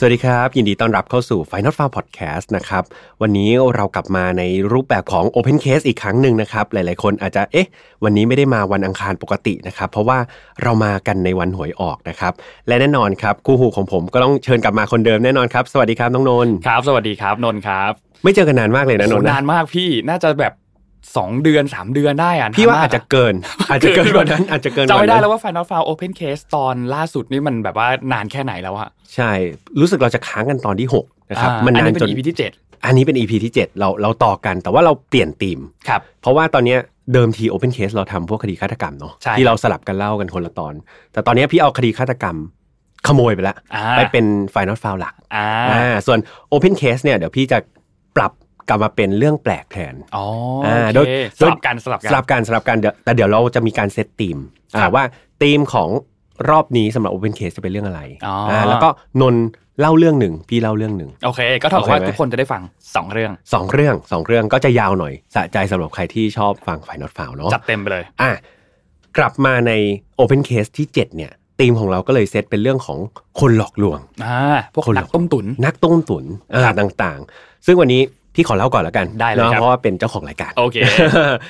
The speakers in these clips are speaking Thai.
สวัสดีครับ ยินดีต้อนรับเข้าสู่ Final f i l e Podcast นะครับ วันนี้เรากลับมาในรูปแบบของ Open Case อีกครั้งหนึ่งนะครับ หลายๆ คนอาจจะเอ๊ะ วันนี้ไม่ได้มาวันอังคารปกตินะครับ เพราะว่าเรามากันในวันหวยออกนะครับ และแน่นอนครับคู่หูของผมก็ต้องเชิญกลับมาคนเดิมแน่นอนครับ สวัสดีครับน้องนนท์ครับ สวัสดีครับนนท์ครับ ไม่เจอกันนานมากเลยนะนนโหท์นะนานมากพี่น่าจะแบบ สองเดือนสามเดือนได้อะพี่ว่านนมกอาจจะเกิน อาจจะเกินกว่านั้นอาจจะเกินกจำว่าไม่ได้นั้นแล้วว่า Final f i l e Open Case ตอนล่าสุดนี่มันแบบว่านานแค่ไหนแล้วอะใช่ รู้สึกเราจะค้างกันตอนที่6นะครับอ่ามันอันานเป็จน EP ที่เจ็ดอันนี้เป็น EP ที่7เราเราต่อกันแต่ว่าเราเปลี่ยนธีมครับเพราะว่าตอนเนี้ยเดิมที Open Case เราทำพวกคดีฆาตกรรมเนาะใช่ที่เราสลับกันเล่ากันคนละตอน แต่ตอนเนี้ยพี่เอาคดีฆาตกรรมขโมยไปแล้วอ่าไปเป็น Final f i l e หลักอ่าอ่าส่วน Open Case เนี่ยเดี๋ยวพี่จะปรับ กลับมาเป็นเรื่องแปลกแทนอ๋ออ่าโอโดยเคโดสยลับกันสลับกันสลับกันสลับกันเดี๋ยวแต่เดี๋ยวเราจะมีการเซตธีมครัอ่าบว่าธีมของรอบนี้สำหรับ Open Case จะเป็นเรื่องอะไรอ๋ออ่าแล้วก็นนท์เล่าเรื่องหนึ่งพี่เล่าเรื่องหนึ่งโอเค ก็เท่ากับว่าโอเคไหมทุกคนจะได้ฟังสองเรื่องสองเรื่องสองเรื่องก็จะยาวหน่อยสะใจสำหรับใครที่ชอบฟังฝ่ายนอตฟาวเนาะจัดเต็มไปเลยอะกลับมาใน Open Case ที่ 7 เนี่ยธีมของเราก็เลยเซตเป็นเรื่องของคนหลอกลวงอ่าพวกคนนักต้มตุ๋นนักต้มตุ๋นอ่าครับต่างๆ ซึ่งวันนี้ พี่ขอเล่าก่อนแล้วกันได้เลยนาะครับเพราะว่าเป็นเจ้าของรายการโอเค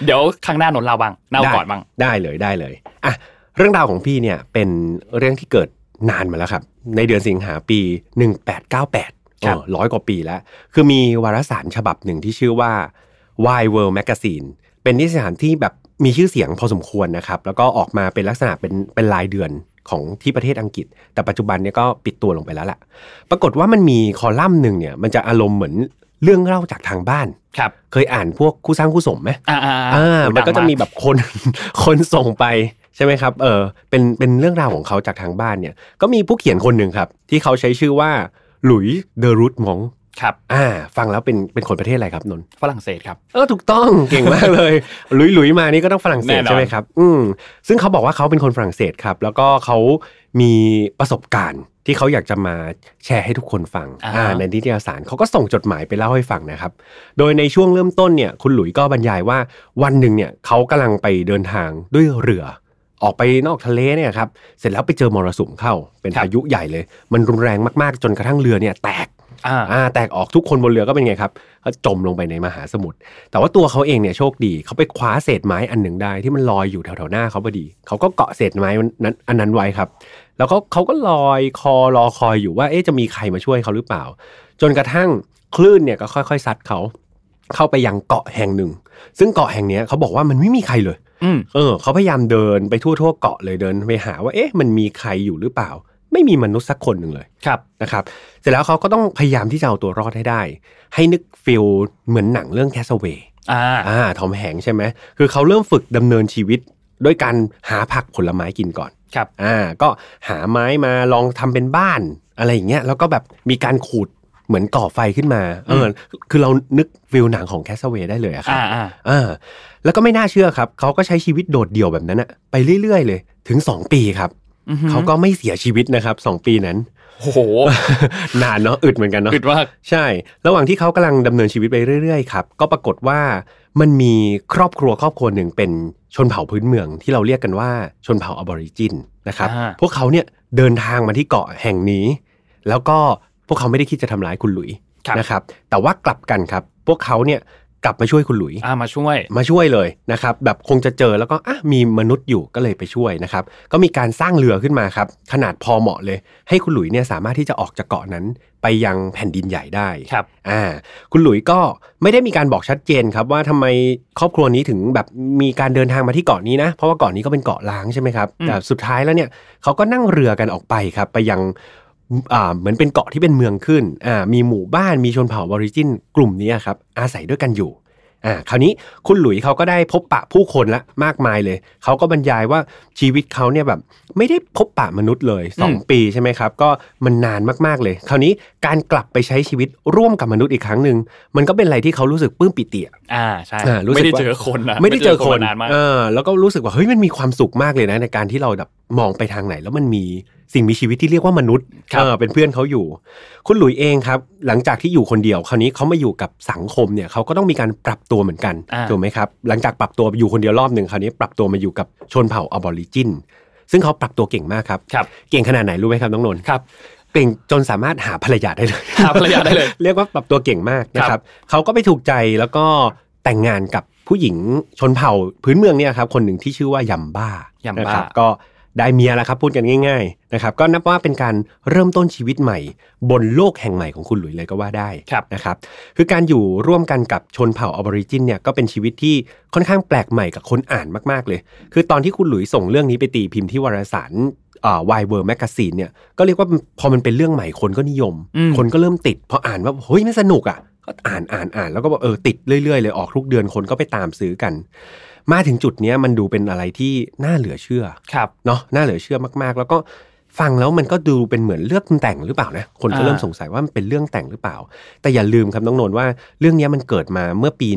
เดี๋ยวข้างหน้านนท์เล่าบ้างเล่าก่อนบ้างได้เลยได้เลยอะเรื่องราวของพี่เนี่ยเป็นเรื่องที่เกิดนานมาแล้วครับ ในเดือนสิงหาปี 1898ครับร้อยกว่าปีแล้ว คือมีวารสารฉบับหนึ่งที่ชื่อว่า Why World Magazine เป็นนิตยสารที่แบบมีชื่อเสียงพอสมควรนะครับ แล้วก็ออกมาเป็นลักษณะเป็นเป็นรายเดือนของที่ประเทศอังกฤษ แต่ปัจจุบันเนี่ยก็ปิดตัวลงไปแล้วล่ะปรากฏว่ามันมีคอลัมน์หนึ่งเนี่ยมันจะอารมณ์เหมือน เรื่องเล่าจากทางบ้าน ครับ เคยอ่านพวกคู่สร้างคู่สมไหมอ่าอ่าอ่าโหมันก็ดัจะงามีแบบคนคนส่งไปใช่ไหมครับ เออเป็นเป็นเรื่องราวของเขาจากทางบ้านเนี่ย ก็มีผู้เขียนคนหนึ่งครับ ที่เขาใช้ชื่อว่าหลุยเดอรูทมองครับ อ่า ฟังแล้วเป็นเป็นคนประเทศอะไรครับนนท์ฝรั่งเศสครับ เออถูกต้องเก่งมากเลย หลุยหลุยมานี่ก็ต้องฝรั่งเศสแน่นอนใช่ไหมครับ อืมซึ่งเขาบอกว่าเขาเป็นคนฝรั่งเศสครับ แล้วก็เขามีประสบการณ์ ที่เขาอยากจะมาแชร์ให้ทุกคนฟังอ่าอ่าในนิตยสารเขาก็ส่งจดหมายไปเล่าให้ฟังนะครับ โดยในช่วงเริ่มต้นเนี่ยคุณหลุยส์ก็บรรยายว่าวันหนึ่งเนี่ยเขากำลังไปเดินทางด้วยเรือออกไปนอกทะเลเนี่ยครับ เสร็จแล้วไปเจอมรสุมเข้า เป็นครับพายุใหญ่เลย มันรุนแรงมากๆ จนกระทั่งเรือเนี่ยแตกอ่าอ่าแตกออกทุกคนบนเรือก็เป็นไงครับก็จมลงไปในมหาสมุทร แต่ว่าตัวเขาเองเนี่ยโชคดี เขาไปคว้าเศษไม้อันหนึ่งได้ที่มันลอยอยู่แถวๆหน้าเขาพอดี เขาก็เกาะเศษไม้นั้นอันนั้นไว้ครับ แล้วก็เขาก็ลอยคอรอคอยอยู่ว่าเอ๊ะจะมีใครมาช่วยเขาหรือเปล่า จนกระทั่งคลื่นเนี่ยก็ค่อยๆซัดเขาเข้าไปยังเกาะแห่งหนึ่ง ซึ่งเกาะแห่งเนี้ยเขาบอกว่ามันไม่มีใครเลยอืมเออเขาพยายามเดินไปทั่วๆเกาะเลยเดินไปหาว่าเอ๊ะมันมีใครอยู่หรือเปล่า ไม่มีมนุษย์สักคนหนึ่งเลยครับนะครับ เสร็จแล้วเขาก็ต้องพยายามที่จะเอาตัวรอดให้ได้ ให้นึก feel เหมือนหนังเรื่อง Cast Away อ่าอ่า Tom Hanks ใช่ไหมคือเขาเริ่มฝึกดำเนินชีวิต ด้วยการหาผักผลไม้กินก่อน ครับอ่าก็หาไม้มาลองทำเป็นบ้านอะไรอย่างเงี้ยแล้วก็แบบมีการขูดเหมือนก่อไฟขึ้นมาเอออคือเรานึก feel หนังของ Cast Away ได้เลยอะครับอ่าอ่าอ่าแล้วก็ไม่น่าเชื่อครับ เขาก็ใช้ชีวิตโดดเดี่ยวแบบนั้นอะไปเรื่อย ๆ เลย ถึง2ปีครับอือหือเขาก็ไม่เสียชีวิตนะครับ2ปีนั้นโอ้โหนานเนาะอึดเหมือนกันเนาะอึดมากใช่ ระหว่างที่เขากำลังดำเนินชีวิตไปเรื่อยๆครับก็ปรากฏว่า มันมีครอบครัวครอบครัวหนึ่งเป็นชนเผ่าพื้นเมืองที่เราเรียกกันว่าชนเผ่าอบอริจินนะครับ อ่า พวกเขาเนี่ยเดินทางมาที่เกาะแห่งนี้ แล้วก็พวกเขาไม่ได้คิดจะทำร้ายคุณหลุยครับ นะครับ แต่ว่ากลับกันครับ พวกเขาเนี่ย กลับมาช่วยคุณหลุยอ่ามาช่วย มาช่วยเลยนะครับแบบคงจะเจอแล้วก็อะมีมนุษย์อยู่ก็เลยไปช่วยนะครับก็มีการสร้างเรือขึ้นมาครับขนาดพอเหมาะเลย ให้คุณหลุยเนี่ยสามารถที่จะออกจากเกาะนั้นไปยังแผ่นดินใหญ่ได้ครับอ่าคุณหลุยก็ไม่ได้มีการบอกชัดเจนครับว่าทำไมครอบครัวนี้ถึงแบบมีการเดินทางมาที่เกาะนี้นะ เพราะว่าเกาะนี้ก็เป็นเกาะร้างใช่ไหมครับอืมแต่สุดท้ายแล้วเนี่ยเขาก็นั่งเรือกันออกไปครับไปยัง อ่าเหมือนเป็นเกาะที่เป็นเมืองขึ้นอ่ามีหมู่บ้านมีชนเผ่าอะบอริจินกลุ่มนี้ครับอาศัยด้วยกันอยู่อ่าคราวนี้คุณหลุยเขาก็ได้พบปะผู้คนละมากมายเลย เขาก็บรรยายว่าชีวิตเขาเนี่ยแบบไม่ได้พบปะมนุษย์เลย 2 ปีใช่ไหมครับ ก็มันนานมากๆเลย คราวนี้การกลับไปใช้ชีวิตร่วมกับมนุษย์อีกครั้งหนึ่งมันก็เป็นอะไรที่เขารู้สึกปลื้มปิติอะอ่าใช่อ่ารู้สึกไม่ได้ว่าเจอคนนะไม่ได้เจอคนมานานมากเออแล้วก็รู้สึกว่าเฮ้ยมันมีความสุขมากเลยนะในการที่เราแบบมองไปทางไหนแล้วมันมี สิ่งมีชีวิตที่เรียกว่ามนุษย์ครับเออเป็นเพื่อนเขาอยู่ คุณหลุยเองครับ หลังจากที่อยู่คนเดียว คราวนี้เขามาอยู่กับสังคมเนี่ยเขาก็ต้องมีการปรับตัวเหมือนกันอ่าถูกไหมครับหลังจากปรับตัวอยู่คนเดียวรอบหนึ่งคราวนี้ปรับตัวมาอยู่กับชนเผ่าอะบอริจินซึ่งเขาปรับตัวเก่งมากครับครับเก่งขนาดไหนรู้ไหมครับน้องนนท์ครับเก่งจนสามารถหาภรรยาได้เลยหาภรรยาได้เลย เรียกว่าปรับตัวเก่งมากนะคครัรับบเขาก็ไปถูกใจแล้วก็แต่งงานกับผู้หญิงชนเผ่าพื้นเมืองเนี่ยครับคนหนึ่งที่ชื่อว่ายัมบ้ายัมบ้านะครับก็ ได้เมียแล้วครับ พูดกันง่ายๆนะครับก็นับว่าเป็นการเริ่มต้นชีวิตใหม่ บนโลกแห่งใหม่ของคุณหลุยเลยก็ว่าได้ครับนะครับคือการอยู่ร่วมกันกับชนเผ่าอะบอริจินเนี่ยก็เป็นชีวิตที่ค่อนข้างแปลกใหม่กับคนอ่านมากๆเลย คือตอนที่คุณหลุยส่งเรื่องนี้ไปตีพิมพ์ที่วารสาร Wide World Magazine เนี่ยก็เรียกว่าพอมันเป็นเรื่องใหม่คนก็นิยมอืมคนก็เริ่มติดพออ่านว่าเฮ้ยมันสนุกอะก็อ่านอ่านอ่านแล้วก็บอกเออติดเรื่อยๆเลยออกทุกเดือนคนก็ไปตามซื้อกัน มาถึงจุดเนี้ยมันดูเป็นอะไรที่น่าเหลือเชื่อครับเนาะน่าเหลือเชื่อมากๆ แล้วก็ฟังแล้วมันก็ดูเป็นเหมือนเรื่องแต่งหรือเปล่านะคนก็อ่าเริ่มสงสัยว่ามันเป็นเรื่องแต่งหรือเปล่า แต่อย่าลืมครับน้องนนท์ว่าเรื่องเนี้ยมันเกิดมาเมื่อปี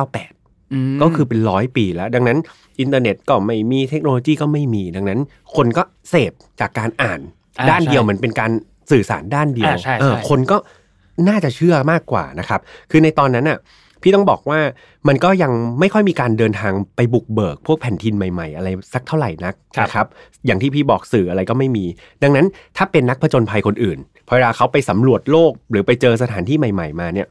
1898อืมก็คือเป็นร้อยปีแล้ว ดังนั้นอินเทอร์เน็ตก็ไม่มีเทคโนโลยีก็ไม่มีดังนั้น คนก็เสพจากการอ่านอ่าด้านเดียวใช่เหมือนเป็นการสื่อสารด้านเดียวอ่าใช่เออใช่คนก็น่าจะเชื่อมากกว่านะครับ คือในตอนนั้นน่ะ พี่ต้องบอกว่ามันก็ยังไม่ค่อยมีการเดินทางไปบุกเบิก พวกแผ่นดินใหม่ๆ อะไรสักเท่าไหร่นักนะครับอย่างที่พี่บอกสื่ออะไรก็ไม่มี ดังนั้นถ้าเป็นนักผจญภัยคนอื่นพอเวลาเขาไปสำรวจโลกหรือไปเจอสถานที่ใหม่ ๆ มาเนี่ย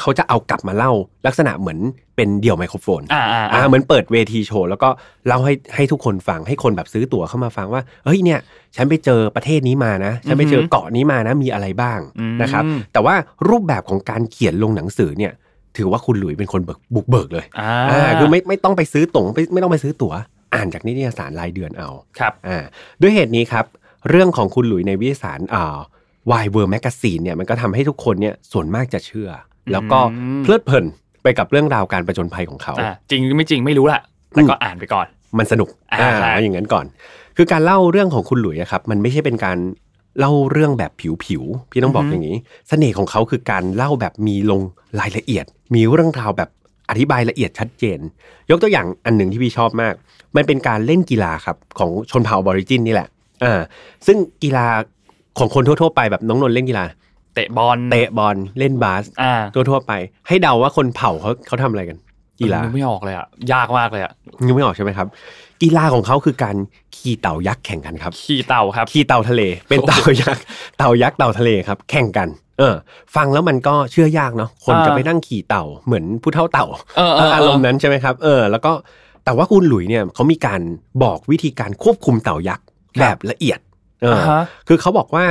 เขาจะเอากลับมาเล่าลักษณะเหมือนเป็นเดี่ยวไมโครโฟน อ่าอ่าอ่าเหมือนเปิดเวทีโชว์แล้วก็เล่าให้ให้ทุกคนฟังให้คนแบบซื้อตั๋วเข้ามาฟังว่าเฮ้ยเนี่ย ฉันไปเจอประเทศนี้มานะ ฉันไปเจอเกาะนี้มานะมีอะไรบ้างอืมนะครับ แต่ว่ารูปแบบของการเขียนลงหนังสือเนี่ย ถือว่าคุณหลุยเป็นคนเบิกบุกเบิกเลยอ่าอ่าคือไม่ไม่ต้องไปซื้อตั๋วไม่ไม่ต้องไปซื้อตั๋ว อ่านจากนิตยสารรายเดือนเอาครับอ่าด้วยเหตุนี้ครับ เรื่องของคุณหลุยในวิทยาสารอ่าวายเวอร์แมกซีนเนี่ยมันก็ทำให้ทุกคนเนี่ยส่วนมากจะเชื่อ แล้วก็อืมเพลิดเพลินไปกับเรื่องราวการประจนภัยของเขาอ่าจริงหรือไม่จริงไม่รู้ละแต่ก็อ่านไปก่อน มันสนุกอ่าอ่าใช่เอาอย่างนั้นก่อน คือการเล่าเรื่องของคุณหลุยอะครับ มันไม่ใช่เป็นการ เล่าเรื่องแบบผิวๆพี่ต้องบอกอย่างนี้เสน่ห์ของเขาคือการเล่าแบบมีลงรายละเอียด มีเรื่องราวแบบอธิบายละเอียดชัดเจน ยกตัวอย่างอันหนึ่งที่พี่ชอบมาก มันเป็นการเล่นกีฬาครับของชนเผ่าบอริจินนี่แหละอ่าซึ่งกีฬาของคนทั่วๆไปแบบน้องนนท์เล่นกีฬาเตะบอลเตะบอลเล่นบาสอ่าทั่วๆไป ให้เดาว่าคนเผ่าเขาเขาทำอะไรกันกีฬานึไม่ออกเลยอะยากมากเลยอะยังไม่ออกใช่ไหมครับ กีฬาของเขาคือการขี่เต่ายักษ์แข่งกันครับ ขี่เต่าครับ ขี่เต่าทะเล เป็นเต่ายักษ์ เต่ายักษ์เต่าทะเลครับ แข่งกัน เออ ฟังแล้วมันก็เชื่อยากเนาะ คนอ่าจะไปนั่งขี่เต่าเหมือนผู้เท่าเต่าเออเออเอออารมณ์นั้นใช่ไหมครับ เออ แล้วก็ แต่ว่าคุณหลุยเนี่ยเขามีการบอกวิธีการควบคุมเต่ายักษ์แบบละเอียด เอออ่าฮะคือเขาบอกว่า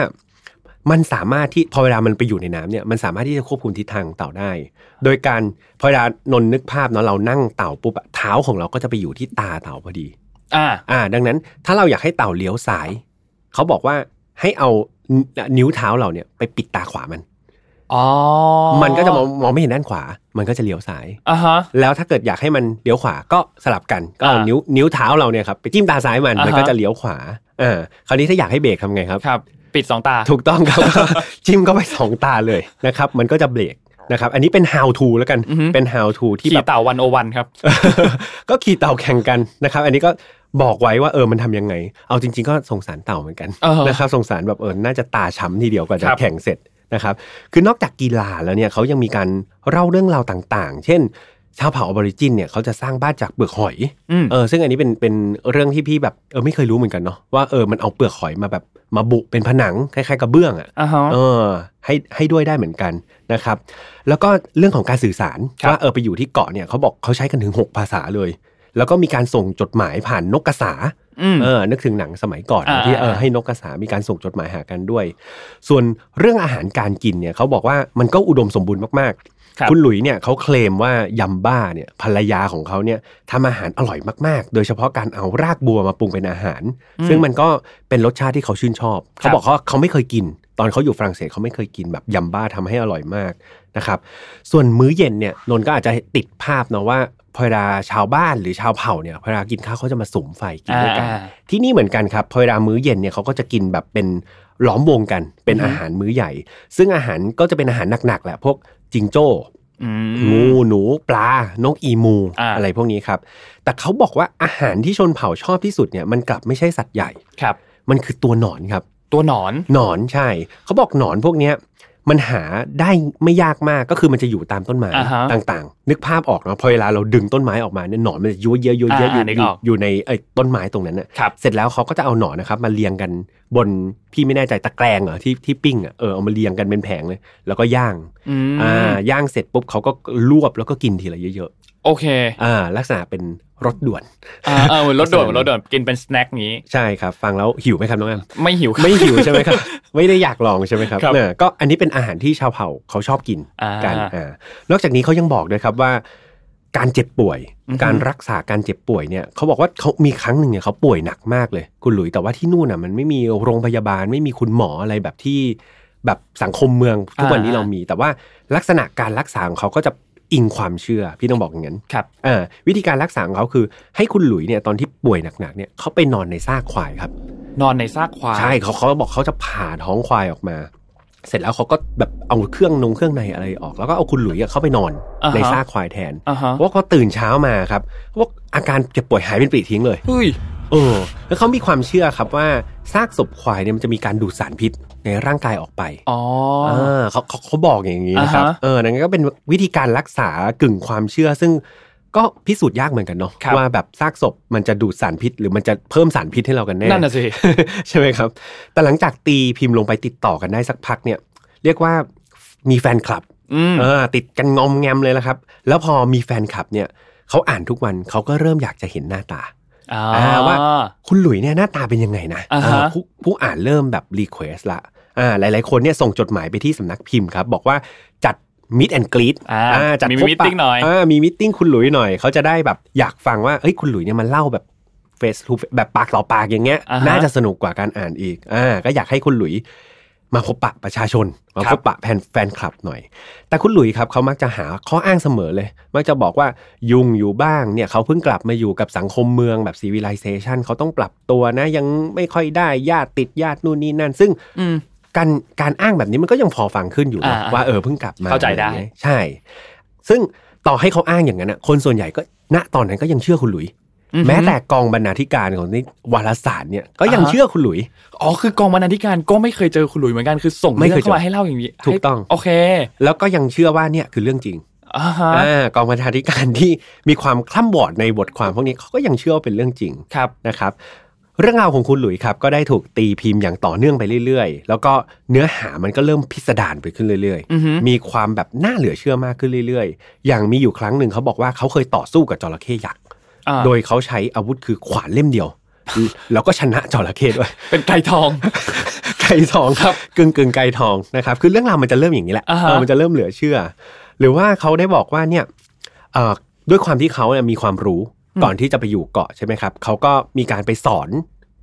มันสามารถที่พอเวลามันไปอยู่ในน้ำเนี่ยมันสามารถที่จะควบคุมทิศทางเต่าได้ โดยการพอเวลานนนึกภาพเนาะเรานั่งเต่าปุ๊บอะเท้าของเราก็จะไปอยู่ที่ตาเต่าพอดี อ่า อ่า ดังนั้นถ้าเราอยากให้เต่าเลี้ยวซ้ายเขาบอกว่าให้เอานิ้วเท้าเราเนี่ยไปปิดตาขวามันอ๋อ มันก็จะมองมองไม่เห็นด้านขวา มันก็จะเลี้ยวซ้ายอ่าฮะ แล้วถ้าเกิดอยากให้มันเลี้ยวขวาก็สลับกันก็เอาอ่านิ้วนิ้วเท้าเราเนี่ยครับไปจิ้มตาซ้ายมันอ่าฮะมันก็จะเลี้ยวขวาอ่าคราวนี้ถ้าอยากให้เบรกทำไงครับครับ ปิดสองตา ถูกต้องครับ จิ้มก็ไปสองตาเลยนะครับ มันก็จะเบรกนะครับ อันนี้เป็น how to แล้วกันอือฮึเป็น how to ที่ขี่แบบเต่าวันโอวันครับ ก็ขี่เต่าแข่งกันนะครับ อันนี้ก็บอกไว้ว่าเออมันทำยังไง เอาจริง ๆ ก็สงสารเต่าเหมือนกันเออนะครับสงสารแบบเออน่าจะตาช้ำทีเดียวกว่าจะครับแข่งเสร็จนะครับ คือนอกจากกีฬาแล้วเนี่ยเขายังมีการเล่าเรื่องราวต่าง ๆ เช่น ชาวเผ่าออบอริจินเนี่ยเขาจะสร้างบ้านจากเปลือกหอยอืมเออซึ่งอันนี้เป็นเป็นเรื่องที่พี่แบบเออไม่เคยรู้เหมือนกันเนาะว่าเออมันเอาเปลือกหอยมาแบบมาบุเป็นผนังคล้ายๆกับเบื้องอะอ่าฮะเออให้ให้ด้วยได้เหมือนกันนะครับ แล้วก็เรื่องของการสื่อสารครับว่าเออไปอยู่ที่เกาะเนี่ยเขาบอกเขาใช้กันถึง 6 ภาษาเลย แล้วก็มีการส่งจดหมายผ่านนกกระสาอืมเออนึกถึงหนังสมัยก่อนอ่าที่เอออ่าให้นกกระสามีการส่งจดหมายหากันด้วย ส่วนเรื่องอาหารการกินเนี่ยเขาบอกว่ามันก็อุดมสมบูรณ์มากครับๆ คุณหลุยเนี่ยเขาเคลมว่ายัมบ้าเนี่ยภรรยาของเขาเนี่ยทำอาหารอร่อยมาก ๆ โดยเฉพาะการเอารากบัวมาปรุงเป็นอาหาร ซึ่งมันก็เป็นรสชาติที่เขาชื่นชอบ เขาบอกเขาเขาไม่เคยกิน ตอนเขาอยู่ฝรั่งเศสเขาไม่เคยกินแบบยำบ้าทำให้อร่อยมากนะครับส่วนมื้อเย็นเนี่ยนนท์ก็อาจจะติดภาพเนาะว่าพอเวลาชาวบ้านหรือชาวเผ่าเนี่ยพอเวลากินข้าวเขาจะมาสุมไฟกินด้วยกันอ่าที่นี่เหมือนกันครับพอเวลามื้อเย็นเนี่ยเขาก็จะกินแบบเป็น ล้อมวงกันเป็นอาหารมื้อใหญ่ ซึ่งอาหารก็จะเป็นอาหารหนักๆแหละพวกจิงโจ้อืมงูหนูปลานกอีมูอ่าอะไรพวกนี้ครับ แต่เขาบอกว่าอาหารที่ชนเผ่าชอบที่สุดเนี่ยมันกลับไม่ใช่สัตว์ใหญ่ครับ มันคือตัวหนอนครับ ตัวหนอนหนอนใช่ เขาบอกหนอนพวกเนี้ย มันหาได้ไม่ยากมากก็คือมันจะอยู่ตามต้นไม้อ่าฮะต่างๆ นึกภาพออกเนาะพอเวลาเราดึงต้นไม้ออกมาเนี่ยหนอนมันจะยั่วเยอะยั่วเยอะอยู่อ่านึกอยู่ออกอยู่ในไอ้ต้นไม้ตรงนั้นน่ะครับเสร็จแล้วเขาก็จะเอาหนอนนะครับมาเรียงกันบนพี่ไม่แน่ใจตะแกรงเหรอที่ที่ปิ้งอะเออเอามาเรียงกันเป็นแผงเลย แล้วก็ย่างอืมอ่าย่างเสร็จปุ๊บเขาก็ลวบแล้วก็กินทีละเยอะ โอเคๆอ่าลักษณะเป็นรสด่วนอ่าเออเหมือนรถด่วนเหมือนรถด่วนกินเป็นสแน็คนี้ใช่ครับ ฟังแล้วหิวไหมครับน้องแอมไม่หิวครับไม่หิวใช่ไหมครับ ไม่ได้อยากลองใช่ไหมครับครับเนี่ยก็อันนี้เป็นอาหารที่ชาวเผ่าเขาชอบกินอ่ากันอ่านอกจากนี้เขายังบอกด้วยครับว่า การเจ็บป่วยอือฮึการรักษาการเจ็บป่วยเนี่ยเขาบอกว่าเขามีครั้งหนึ่งเนี่ยเขาป่วยหนักมากเลย คุณหลุยแต่ว่าที่นู่นอะมันไม่มีโรงพยาบาลไม่มีคุณหมออะไรแบบที่แบบสังคมเมืองทุกวันนี้เรามี แต่ว่าลักษณะการรักษาของเขาก็จะ อิงความเชื่อ พี่ต้องบอกอย่างนั้นครับอ่าวิธีการรักษาของเขาคือ ให้คุณหลุยเนี่ยตอนที่ป่วยหนักๆเนี่ยเขาไปนอนในซากควายครับ นอนในซากควายใช่เขาเขาบอกเขาจะผ่าท้องควายออกมา เสร็จแล้วเขาก็แบบเอาเครื่องนงเครื่องในอะไรออก แล้วก็เอาคุณหลุยอะเข้าไปนอนอ่าฮะในซากควายแทนอ่าฮะเพราะว่าเขาตื่นเช้ามาครับพวกอาการเจ็บป่วยหายเป็นปลีทิ้งเลย เฮ้ยเออ แล้วเขามีความเชื่อครับว่าซากศพควายเนี่ยมันจะมีการดูดสารพิษในร่างกายออกไป อ๋อเออเขาเขาเขาบอกอย่างนี้นะครับอ่าฮะเออ นั่นก็เป็นวิธีการรักษากึ่งความเชื่อ ซึ่งก็พิสูจน์ยากเหมือนกันเนาะครับว่าแบบซากศพมันจะดูดสารพิษ หรือมันจะเพิ่มสารพิษให้เรากันแน่นั่นน่ะสิใช่ไหมครับ แต่หลังจากตีพิมพ์ลงไปติดต่อกันได้สักพักเนี่ย เรียกว่ามีแฟนคลับอืมเออ ติดกันงอมแงมเลยละครับ แล้วพอมีแฟนคลับเนี่ยเขาอ่านทุกวันเขาก็เริ่มอยากจะเห็นหน้าตาอ่าอ่า ว่าคุณหลุยเนี่ยหน้าตาเป็นยังไงนะอ่าฮะเออผู้ผู้อ่านเริ่มแบบ request ละอ่าหลาย ๆ คนเนี่ยส่งจดหมายไปที่สำนักพิมพ์ครับ บอกว่าจัดมิดแอนกรีดอ่าจัดมีพบ meeting ปะหน่อยามีมิทติ้งคุณหลุยหน่อย เขาจะได้แบบอยากฟังว่าเฮ้ยคุณหลุยเนี่ยมันเล่าแบบ face to แบบปากต่อปากอย่างเงี้ยอ่าฮะน่าจะสนุกกว่าการอ่านอีกอ่าก็อยากให้คุณหลุย มาพบปะประชาชน ครับมาพบปะแฟนแฟนคลับหน่อย แต่คุณหลุยครับเขามักจะหาข้ออ้างเสมอเลย มักจะบอกว่ายุ่งอยู่บ้างเนี่ยเขาเพิ่งกลับมาอยู่กับสังคมเมืองแบบ civilization เขาต้องปรับตัวนะ ยังไม่ค่อยได้ญาติติดญาตินู่นนี่นั่น ซึ่งอืมการการอ้างแบบนี้มันก็ยังพอฟังขึ้นอยู่นะอ่าว่าเออเพิ่งกลับมาเข้าใจได้อะรอย่งงี้ยใช่ ซึ่งต่อให้เขาอ้างอย่างนั้นนะคนส่วนใหญ่ก็ณตอนนั้นก็ยังเชื่อคุณหลุยอือฮึ แม้แต่กองบรรณาธิการของนี่วารสารเนี่ยก็ยังอ่าฮะเชื่อคุณหลุย อ๋อคือกองบรรณาธิการก็ไม่เคยเจอคุณหลุยเหมือนกันคือส่งไม่เรื่องเคยเจอเข้ามาให้เล่าอย่างนี้ถูกต้องให้โอเค แล้วก็ยังเชื่อว่าเนี่ยคือเรื่องจริงอ่าฮะอ่ากองบรรณาธิการที่มีความคล่ำวอดในบทความพวกนี้เขาก็ยังเชื่อว่าเป็นเรื่องจริงครับนะครับ เรื่องราวของคุณหลุยครับก็ได้ถูกตีพิมพ์อย่างต่อเนื่องไปเรื่อยๆ แล้วก็เนื้อหามันก็เริ่มพิสดารไปขึ้นเรื่อยอือฮึมีความแบบน่าเหลือเชื่อมากขึ้นเรื่อยๆ อย่างมีอยู่ครั้งหนึ่งเขาบอกว่าเขาเคยต่อสู้กับจระเข้ยักษ์อ่า โดยเขาใช้อาวุธคือขวานเล่มเดียว แล้วก็ชนะจระเข้ด้วย เป็นไก่ทอง ไก่ทองครับกึ่งกึ่งๆไก่ทองนะครับ คือเรื่องราวมันจะเริ่มอย่างนี้แหละอ่าฮะเออมันจะเริ่มเหลือเชื่อ หรือว่าเขาได้บอกว่าเนี่ยเอ่อด้วยความที่เขาเนี่ยมีความรู้ก่อนที่จะไปอยู่เกาะใช่ไหมครับเขาก็มีการไปสอน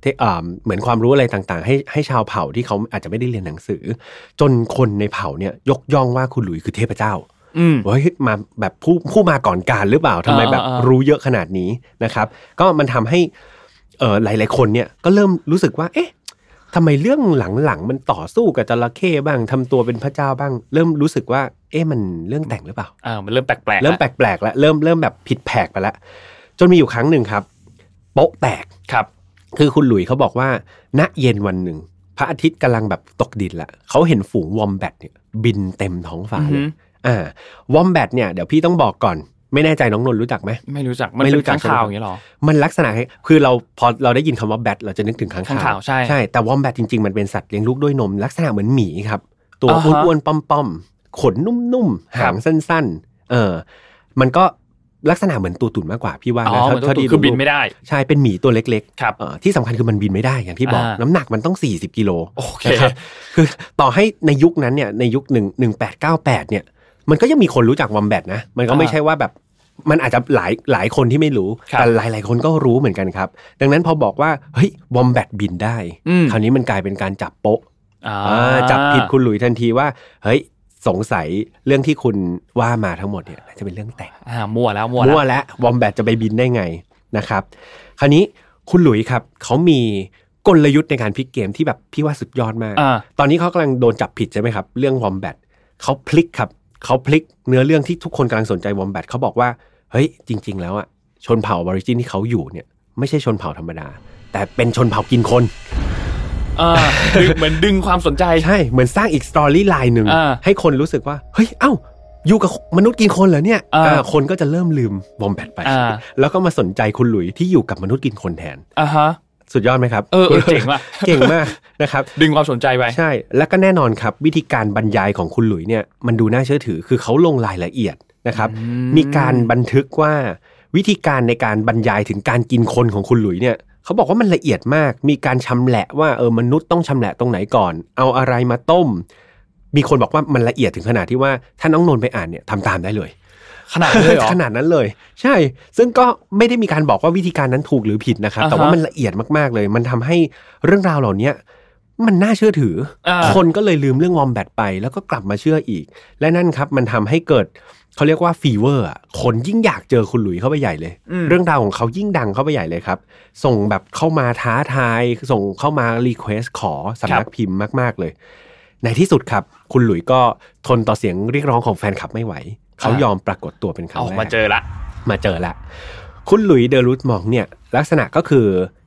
เทเอ่อเหมือนความรู้อะไรต่างๆ ให้ให้ชาวเผ่าที่เขาอาจจะไม่ได้เรียนหนังสือ จนคนในเผ่าเนี่ยยกย่องว่าคุณหลุยคือเทพเจ้าอืม เฮ้ยมาแบบผู้ผู้มาก่อนการหรือเปล่าทำไมอ่าแบบอ่ารู้เยอะขนาดนี้นะครับ ก็มันทำให้เออหลาย ๆ คนเนี่ยก็เริ่มรู้สึกว่า เอ๊ะทำไมเรื่องหลังๆมันต่อสู้กับจระเข้บ้างทำตัวเป็นพระเจ้าบ้าง เริ่มรู้สึกว่า เอ๊ะมันเรื่องแต่งหรือเปล่าอ่ามันเริ่มแปลกๆเริ่มแปล้วลกๆแล้วเริ่มเริ่มแบบผิดแผกไปแล้วจนมีอยู่ครั้งหนึ่งครับ โป๊ะแตกครับ คือคุณหลุยเขาบอกว่า ณเย็นวันหนึ่งพระอาทิตย์กำลังแบบตกดินละเขาเห็นฝูงวอมแบตเนี่ย บินเต็มท้องฟ้าเลย อือฮึอ่าวอมแบตเนี่ยเดี๋ยวพี่ต้องบอกก่อน ไม่แน่ใจน้องนนท์รู้จักไหมไม่รู้จักมันไม่เป็นรู้จักข้างข่าวอย่างนี้หรอมันลักษณะคล้ายคือเราพอเราได้ยินคำว่าแบทเราจะนึกถึงค้างค้างคาคาววใช่ใช่แต่วอมแบทจริงๆมันเป็นสัตว์เลี้ยงลูกด้วยนม ลักษณะเหมือนหมีครับ ตัวอ่าฮะอ้วนๆป้อมๆขนนุ่มๆครัหาบงสั้น ๆ เออ มันก็ลักษณะเหมือนตัวตุ่นมากกว่าพี่ว่าอ๋นะอมันต้องที่คือบินไม่ได้ ใช่เป็นหมีตัวเล็กครับๆเออที่สำคัญคือมันบินไม่ได้อย่างที่บอกอ่าน้ำหนักมันต้อง 40 กิโลโอเคนะครับคือต่อให้ในยุคนั้นเนี่ยในยุคหนึ่งหนึ่งแปดเก้าแปดเนี่ย มันก็ยังมีคนรู้จักวอมแบตนะ มันก็ไม่อ่าใช่ว่าแบบมันอาจจะหลายหลายคนที่ไม่รู้ครับแต่หลายหลายๆคนก็รู้เหมือนกันครับ ดังนั้นพอบอกว่าเฮ้ยวอมแบตบินได้อืมคราวนี้มันกลายเป็นการจับโป๊ะอ่าอ่าจับผิดคุณหลุยทันทีว่า เฮ้ยสงสัยเรื่องที่คุณว่ามาทั้งหมดเนี่ยน่าจะเป็นเรื่องแต่งอ่ามั่วแล้วมั่วมั่วแล้วแล้ววอมแบทจะไปบินได้ไงนะครับ คราวนี้คุณหลุยครับเขามีกลยุทธ์ในการพลิกเกมที่แบบพี่ว่าสุดยอดมากอ่าตอนนี้เขากำลังโดนจับผิดใช่ไหมครับ เรื่องวอมแบทเขาพลิกครับ เขาพลิกเนื้อเรื่องที่ทุกคนกำลังสนใจวอมแบทเขาบอกว่า เฮ้ย จริง ๆ แล้วอะชนเผ่าอะบอริจินที่เขาอยู่เนี่ย ไม่ใช่ชนเผ่าธรรมดา แต่เป็นชนเผ่ากินคนอ่าดึงเหมือนดึงความสนใจ ใช่ เหมือนสร้างอีก storyline หนึ่งอ่าให้คนรู้สึกว่า เฮ้ย เอ้า อยู่กับมนุษย์กินคนเหรอเนี่ยอ่าอ่าคนก็จะเริ่มลืมวอมแบทไปอ่าแล้วก็มาสนใจคุณหลุยที่อยู่กับมนุษย์กินคนแทนอ่าฮะ สุดยอดไหมครับ เออเออเจ๋งว่ะเก่งมากนะครับ ดึงความสนใจไป ใช่ แล้วก็แน่นอนครับ วิธีการบรรยายของคุณหลุยเนี่ยมันดูน่าเชื่อถือ คือเขาลงรายละเอียดนะครับอืมมีการบันทึกว่า วิธีการในการบรรยายถึงการกินคนของคุณหลุยเนี่ยเขาบอกว่ามันละเอียดมาก มีการชำแหละว่าเออมนุษย์ต้องชำแหละตรงไหนก่อน เอาอะไรมาต้ม มีคนบอกว่ามันละเอียดถึงขนาดที่ว่าถ้าน้องนนท์ไปอ่านเนี่ยทำตามได้เลย ขนาดนั้นเลยเหรอขนาดนั้นเลย ใช่ ซึ่งก็ไม่ได้มีการบอกว่าวิธีการนั้นถูกหรือผิดนะครับอ่าฮะแต่ว่ามันละเอียดมากๆเลย มันทำให้เรื่องราวเหล่านี้มันน่าเชื่อถืออาคนก็เลยลืมเรื่องวอมแบทไป แล้วก็กลับมาเชื่ออีก และนั่นครับ มันทำให้เกิดเขาเรียกว่า fever อะคนยิ่งอยากเจอคุณหลุยเข้าไปใหญ่เลยอืมเรื่องราวของเขายิ่งดังเข้าไปใหญ่เลยครับ ส่งแบบเข้ามาท้าทาย ส่งเข้ามา request ขอสำนักพิมพ์มาก ๆ เลย ในที่สุดครับ คุณหลุยก็ทนต่อเสียงเรียกร้องของแฟนคลับไม่ไหว เขายอมปรากฏตัวเป็นครั้องอกแรกมาเจอละ มาเจอละ คุณหลุยส์เดอรูจมองต์เนี่ย ลักษณะก็คือ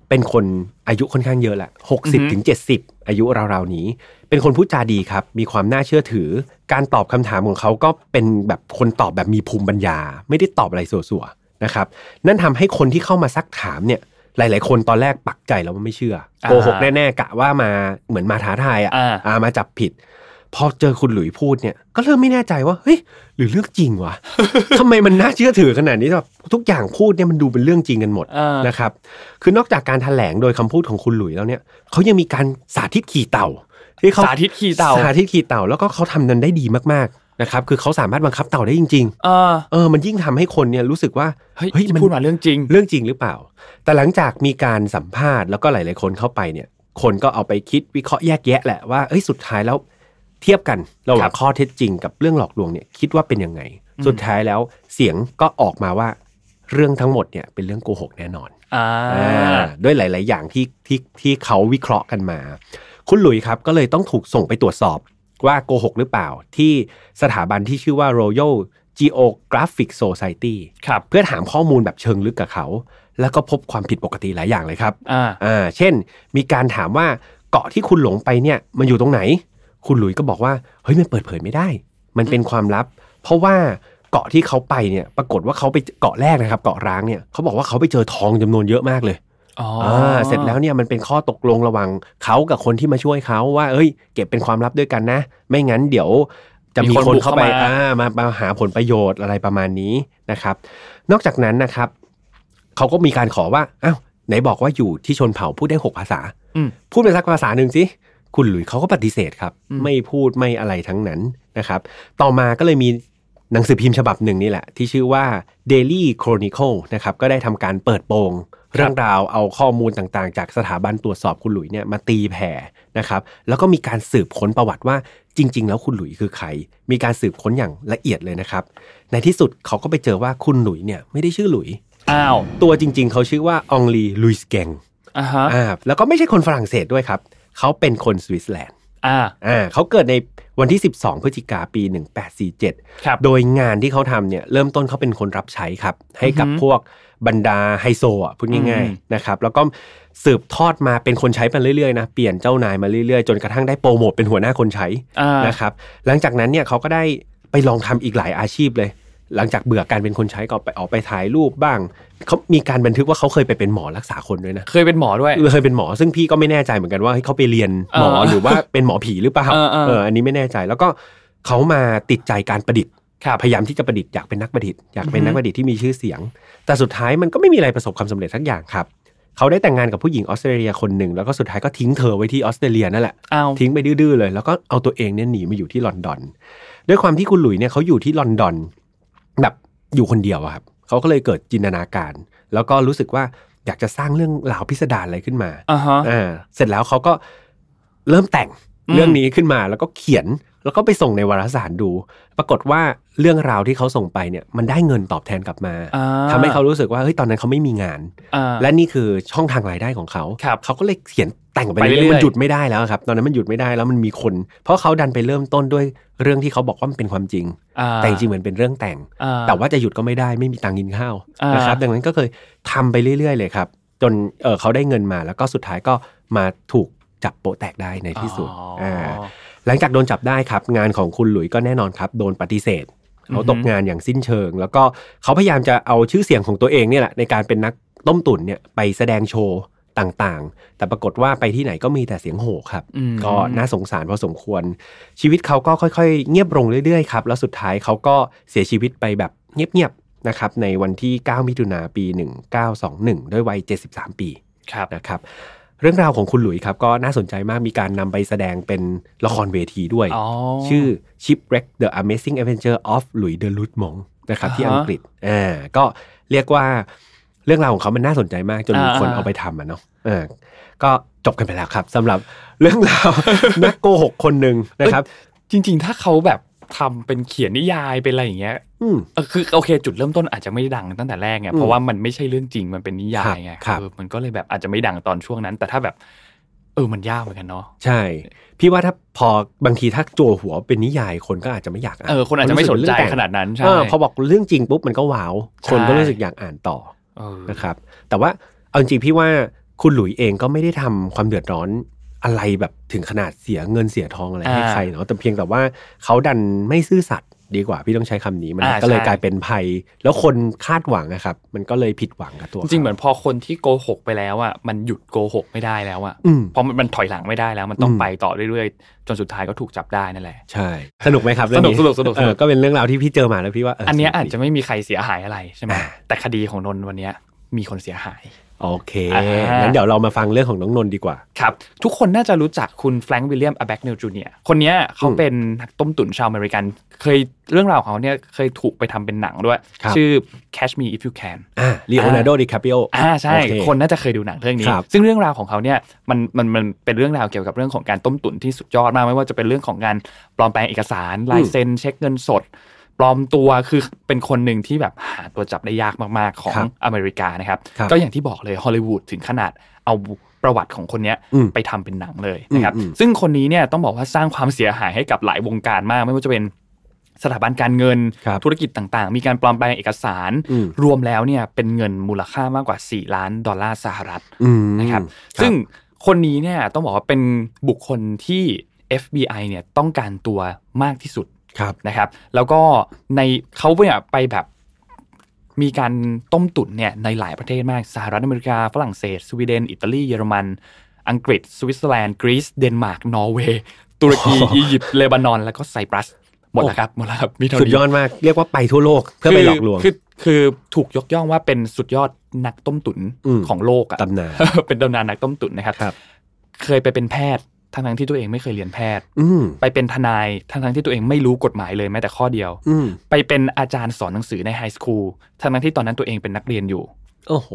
เป็นคนอายุค่อนข้างเยอะแหละอือฮึหกสิบถึงเจ็ดสิบอายุราวๆนี้ เป็นคนพูดจาดีครับ มีความน่าเชื่อถือ การตอบคำถามของเขาก็เป็นแบบคนตอบแบบมีภูมิปัญญา ไม่ได้ตอบอะไรสัวๆนะครับ นั่นทำให้คนที่เข้ามาซักถามเนี่ยหลาย ๆ คนตอนแรกปักใจแล้วว่าไม่เชื่อโกหกแน่ ๆ กะว่ามาเหมือนมาท้าทายอะอ่าอ่ามาจับผิด พอเจอคุณหลุยพูดเนี่ย ก็เริ่มไม่แน่ใจว่าเฮ้ยหรือเรื่องจริงวะทำไมมันน่าเชื่อถือขนาดนี้แบบทุกอย่างพูดเนี่ยมันดูเป็นเรื่องจริงกันหมดอ่านนะครับ คือนอกจากการแถลงโดยคำพูดของคุณหลุยแล้วเนี่ยเขายังมีการสาธิตขี่เต่า ที่เขาสาธิตขี่เต่าสาธิตขี่เต่าแล้วก็เขาทำนั้นได้ดีมากๆนะครับ คือเขาสามารถบังคับเต่าได้จริงเออๆเออ มันยิ่งทำให้คนเนี่ยรู้สึกว่าเฮ้ยเฮ้ยที่มันพูดมาเรื่องจริง เรื่องจริงหรือเปล่า แต่หลังจากมีการสัมภาษณ์แล้วก็หลาย ๆ คนเข้าไปเนี่ย คนก็เอาไปคิดวิเคราะห์แยกแยะแหละว่าเอ้ยสุดท้ายแล้ว เทียบกันระหว่าครังบข้อเท็จจริงกับเรื่องหลอกลวงเนี่ยคิดว่าเป็นยังไง สุดท้ายแล้วเสียงก็ออกมาว่าเรื่องทั้งหมดเนี่ยเป็นเรื่องโกหกแน่นอนอ่าอ่าด้วยหลาย ๆ อย่างที่ที่ที่เขาวิเคราะห์กันมา คุณหลุยส์ครับก็เลยต้องถูกส่งไปตรวจสอบว่าโกหกหรือเปล่า ที่สถาบันที่ชื่อว่า Royal Geographic Society ครับเพื่อถามข้อมูลแบบเชิงลึกกับเขา แล้วก็พบความผิดปกติหลายอย่างเลยครับอ่าอ่าเช่น มีการถามว่าเกาะที่คุณหลงไปเนี่ยมันอยู่ตรงไหน คุณหลุยส์ก็บอกว่าเฮ้ยมันเปิดเผยไม่ได้ มันเป็นความลับ เพราะว่าเกาะที่เขาไปเนี่ย ปรากฏว่าเขาไปเกาะแรกนะครับ เกาะร้างเนี่ยเขาบอกว่าเขาไปเจอทองจำนวนเยอะมากเลยอ๋ออ่าเสร็จแล้วเนี่ยมันเป็นข้อตกลงระหว่างเขากับคนที่มาช่วยเขาว่า เอ้ย เก็บเป็นความลับด้วยกันนะ ไม่งั้นเดี๋ยวจะมีคนเข้าไปอ่ามามาหาผลประโยชน์อะไรประมาณนี้นะครับ นอกจากนั้นนะครับเขาก็มีการขอว่าอ้าวไหนบอกว่าอยู่ที่ชนเผ่าพูดได้หกภาษาอืมพูดเป็นสักภาษาหนึ่งสิ คุณหลุยส์เขาก็ปฏิเสธครับอืมไม่พูดไม่อะไรทั้งนั้นนะครับ ต่อมาก็เลยมีหนังสือพิมพ์ฉบับหนึ่งนี่แหละ ที่ชื่อว่า Daily Chronicle นะครับก็ได้ทำการเปิดโปงเรื่องราวเอาข้อมูลต่างๆ จากสถาบันตรวจสอบคุณหลุยเนี่ยมาตีแผ่นะครับ แล้วก็มีการสืบค้นประวัติว่าจริง ๆ แล้วคุณหลุยคือใคร มีการสืบค้นอย่างละเอียดเลยนะครับ ในที่สุดเขาก็ไปเจอว่าคุณหลุยเนี่ยไม่ได้ชื่อหลุยอ้าวตัวจริง ๆ เขาชื่อว่าองลีลุยส์แกงอ่าฮะอ่าแล้วก็ไม่ใช่คนฝรั่งเศสด้วยครับ เขาเป็นคนสวิตเซอร์แลนด์อ่าอ่าเขาเกิดในวันที่ 12 พฤศจิกาปี 1847ครับโดยงานที่เขาทำเนี่ยเริ่มต้นเขาเป็นคนรับใช้ครับ ให้กับอือฮึพวกบรรดาไฮโซอะพูดง่ายอืมๆนะครับแล้วก็สืบทอดมาเป็นคนใช้มาเรื่อยๆนะเปลี่ยนเจ้านายมาเรื่อยๆ จนกระทั่งได้โปรโมทเป็นหัวหน้าคนใช้อ่านะครับหลังจากนั้นเนี่ยเขาก็ได้ไปลองทำอีกหลายอาชีพเลย หลังจากเบื่อการเป็นคนใช้ก็ไปออกไปถ่ายรูปบ้างเขามีการบันทึกว่าเขาเคยไปเป็นหมอรักษาคนด้วยนะเคยเป็นหมอด้วยเคยเป็นหมอซึ่งพี่ก็ไม่แน่ใจเหมือนกันว่าเฮ้ยเขาไปเรียนหมอเออหรือว่าเป็นหมอผีหรือเปล่าเออเออเอออันนี้ไม่แน่ใจแล้วก็เขามาติดใจการประดิษฐ์ครับพยายามที่จะประดิษฐ์อยากเป็นนักประดิษฐ์อยากเป็นอือฮึนักประดิษฐ์ที่มีชื่อเสียง แต่สุดท้ายมันก็ไม่มีอะไรประสบความสำเร็จสักอย่างครับเขาได้แต่งงานกับผู้หญิงออสเตรเลียคนหนึ่งแล้วก็สุดท้ายก็ทิ้งเธอไว้ที่ออสเตรเลียนั่นแหละอ้าวทิ้งไปดื้อๆเลย แล้วก็เอาตัวเองเนี่ยหนีมาอยู่ที่ลอนดอน ด้วยความที่คุณหลุยเนี่ยเขาอยู่ที่ลอนดอน แบบอยู่คนเดียวอะครับเขาก็เลยเกิดจินตนาการ แล้วก็รู้สึกว่าอยากจะสร้างเรื่องราวพิสดารอะไรขึ้นมาอ่าฮะอ่าเสร็จแล้วเขาก็เริ่มแต่งอืม เรื่องนี้ขึ้นมาแล้วก็เขียนแล้วก็ไปส่งในวารสารดู ปรากฏว่าเรื่องราวที่เขาส่งไปเนี่ยมันได้เงินตอบแทนกลับมาอ่าทำให้เขารู้สึกว่าเฮ้ยตอนนั้นเขาไม่มีงานอ่าและนี่คือช่องทางรายได้ของเขาครับเขาก็เลยเขียนแต่งไปไปเรื่เรื่อยๆอยๆมันหยุดไม่ได้แล้วครับ ตอนนั้นมันหยุดไม่ได้แล้วมันมีคน เพราะเขาดันไปเริ่มต้นด้วยเรื่องที่เขาบอกว่ามันเป็นความจริงอ่าแต่จริงๆเหมือนเป็นเรื่องแต่งอ่าแต่ว่าจะหยุดก็ไม่ได้ไม่มีตังค์กินข้าวอ่านนะครับ ดังนั้นก็เคยทำไปเรื่อยๆ เลยครับ จนเออเขาได้เงินมาแล้วก็สุดท้ายก็มาถูก จับโปะแตกได้ในที่สุดอ๋ออ่าหลังจากโดนจับได้ครับ งานของคุณหลุยส์ก็แน่นอนครับ โดนปฏิเสธเขาตกงานอย่างสิ้นเชิง แล้วก็เขาพยายามจะเอาชื่อเสียงของตัวเองเนี่ยแหละในการเป็นนักต้มตุ๋นเนี่ยไปแสดงโชว์ต่างๆ แต่ปรากฏว่าไปที่ไหนก็มีแต่เสียงโห่ครับอืมก็น่าสงสารพอสมควร ชีวิตเขาก็ค่อยๆ เงียบลงเรื่อยๆครับ แล้วสุดท้ายเขาก็เสียชีวิตไปแบบเงียบๆนะครับในวันที่ 9 มิถุนาปี 1921 ด้วยวัย 73 ปีครับนะครับ เรื่องราวของคุณหลุยส์ครับ ก็น่าสนใจมากมีการนำไปแสดงเป็นละครเวทีด้วยอ๋อชื่อ Shipwreck the Amazing Adventure of Louis de Lutmong นะครับที่อ่าฮะอังกฤษอ่าก็เรียกว่าเรื่องราวของเขามันน่าสนใจมากจนมีอ่าคนอ่าเอาไปทำอะเนาะเออก็จบกันไปแล้วครับสำหรับเรื่องราวนักโกหกคนหนึ่งนะครับ จริง ๆ ถ้าเขาแบบ ทำเป็นเขียนนิยายเป็นอะไรอย่างเงี้ยอืมเออคือโอเค จุดเริ่มต้นอาจจะไม่ดังตั้งแต่แรกไงอืมเพราะว่ามันไม่ใช่เรื่องจริงมันเป็นนิยายไงครับเออมันก็เลยแบบอาจจะไม่ดังตอนช่วงนั้น แต่ถ้าแบบ เออมันยากเหมือนกันเนาะใช่ พี่ว่าถ้าพอบางทีถ้าจั่วหัวเป็นนิยายคนก็อาจจะไม่อยากอ่านเออคนอาจจะไม่สนใจรู้กเป็เรื่องแต่งขนาดนั้นใช่เออพอบอกเรื่องจริงปุ๊บมันก็ว้าว คนก็ใช่รู้สึกอยากอ่านต่อเออนะครับ แต่ว่าเอาจริงๆพี่ว่าคุณหลุยเองก็ไม่ได้ทำความเดือดร้อน อะไรแบบถึงขนาดเสียเงินเสียทองอะไรให้อ่าใครเนาะแต่เพียงแต่ว่าเขาดันไม่ซื่อสัตย์ดีกว่าพี่ต้องใช้คำนี้มันอ่าก็เลยใช่กลายเป็นภัย แล้วคนคาดหวังนะครับ มันก็เลยผิดหวังกับตัว จริงๆขาเหมือนพอคนที่โกหกไปแล้วอะมันหยุดโกหกไม่ได้แล้วอะอืมเพราะมันมันถอยหลังไม่ได้แล้ว มันต้องอืมไปต่อเรื่อยๆ จนสุดท้ายก็ถูกจับได้นั่นแหละใใช่สนุกไหมครับเรื่องนี้สนุกสนุกสนุกเออก็เป็นเรื่องราวที่พี่เจอมาแล้วพี่ว่าเอออันเนี้ยสนุกอาจดีจะไม่มีใครเสียหายอะไรใช่ไหมอ่าแต่คดีของนนท์วันเนี้ยมีคนเสียหาย โอเคอ่างั้งั้นเดี๋ยวเรามาฟังเรื่องของน้องนนท์ดีกว่า ครับ ทุกคนน่าจะรู้จักคุณแฟรงค์วิลเลียมอบาเนลจูเนียร์คนเนี้ยเขาอืมเป็นนักต้มตุ๋นชาวอเมริกัน เคยเรื่องราวของเขาเนี่ยเคยถูกไปทำเป็นหนังด้วยครับชื่อ Catch Me If You Can อ่าลีโอนาร์โดดิคาปริโออ่าใช่โอเคคนน่าจะเคยดูหนังเรื่องนี้ครับซึ่งเรื่องราวของเขาเนี่ยมันมันมันเป็นเรื่องราวเกี่ยวกับเรื่องของการต้มตุ๋นที่สุดยอดมากไม่ว่าจะเป็นเรื่องของการปลอมแปลงเอกสารลายเซ็นเช็คเงินสด ปลอมตัวคือเป็นคนหนึ่งที่แบบหาตัวจับได้ยากมากๆของครับอเมริกานะครับครับ ก็อย่างที่บอกเลยฮอลลีวูดถึงขนาดเอาประวัติของคนเนี้ยอืมไปทำเป็นหนังเลยนะครับอืมอืมซึ่งคนนี้เนี่ยต้องบอกว่าสร้างความเสียหายให้กับหลายวงการมาก ไม่ว่าจะเป็นสถาบันการเงินครับธุรกิจต่างๆ มีการปลอมแปลงเอกสารอืมรวมแล้วเนี่ยเป็นเงินมูลค่ามากกว่า 4 ล้านดอลลาร์สหรัฐอืมนะครับ ซึ่งคนนี้เนี่ยต้องบอกว่าเป็นบุคคลที่ FBI เนี่ยต้องการตัวมากที่สุด ครับนะครับ แล้วก็ในเขาเนี่ยไปแบบมีการต้มตุ๋นเนี่ยในหลายประเทศมากสหรัฐอเมริกา ฝรั่งเศส สวีเดน อิตาลี เยอรมัน อังกฤษ สวิตเซอร์แลนด์ กรีซ เดนมาร์ก นอร์เวย์ ตุรกี อียิปต์ เลบานอน แล้วก็ไซปรัส หมดแล้วครับ หมดแล้วครับ มีเท่านี้สุดยอดมาก เรียกว่าไปทั่วโลก เพื่อไปหลอกลวง คือ คือถูกยกย่องว่าเป็นสุดยอดนักต้มตุ๋นอืมของโลกอะตำนาน เป็นตำนานนักต้มตุ๋นนะครับครับเคยไปเป็นแพทย์ ทั้งทั้งๆที่ตัวเองไม่เคยเรียนแพทย์ อืมไปเป็นทนายทั้งทั้งๆที่ตัวเองไม่รู้กฎหมายเลยแม้แต่ข้อเดียว อืมไปเป็นอาจารย์สอนหนังสือในไฮสคูลทั้งทั้งๆที่ตอนนั้นตัวเองเป็นนักเรียนอยู่ โอ้โห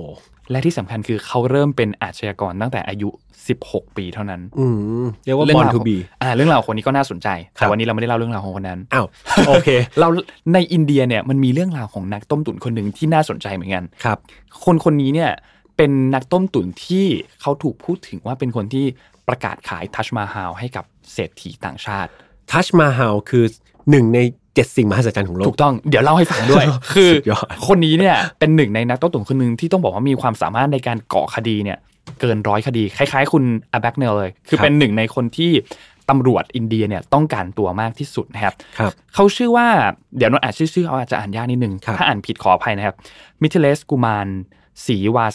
และที่สำคัญคือเขาเริ่มเป็นอาชญากรตั้งแต่อายุ 16 ปีเท่านั้น อืมเรียกว่าเรื่บอลราวทูของบีอ่าเรื่องราวของคนนี้ก็น่าสนใจครัแต่บวันนี้เราไม่ได้เล่าเรื่องราวของคนนั้นอ้าวโอเค เราในอินเดียเนี่ยมันมีเรื่องราวของนักต้มตุ๋นคนหนึ่งที่น่าสนใจเหมือนกันครับ คนคนนี้เนี่ยเป็นนักต้มตุ๋นที่เขาถูกพูดถึงว่าเป็นคนที่ ประกาศขายทัชมาฮาลให้กับเศรษฐีต่างชาติทัชมาฮาลคือหนึ่งในเจ็ดสิ่งมหัศจรรย์ของโลถูกกต้องเดี๋ยวเล่าให้ฟังด้วย คือสุดยอดคนนี้เนี่ยเป็นหนึ่งในนักต้มตุ๋นคนหนึ่งที่ต้องบอกว่ามีความสามารถในการเกาะคดีเนี่ยเกินร้อยคดี คล้ายๆ คุณอาแบกเนลเลย คือเป็นหนึ่งในคนที่ตำรวจอินเดียเนี่ยต้องการตัวมากที่สุดนะครับครับเขาชื่อว่าเดี๋ยวนนอ่านชื่อชื่อเขาอาจจะอ่านยากนิดนึงครับถ้าอ่านผิดขออภัยนะครับมิเทเลสกุมารศรีวาส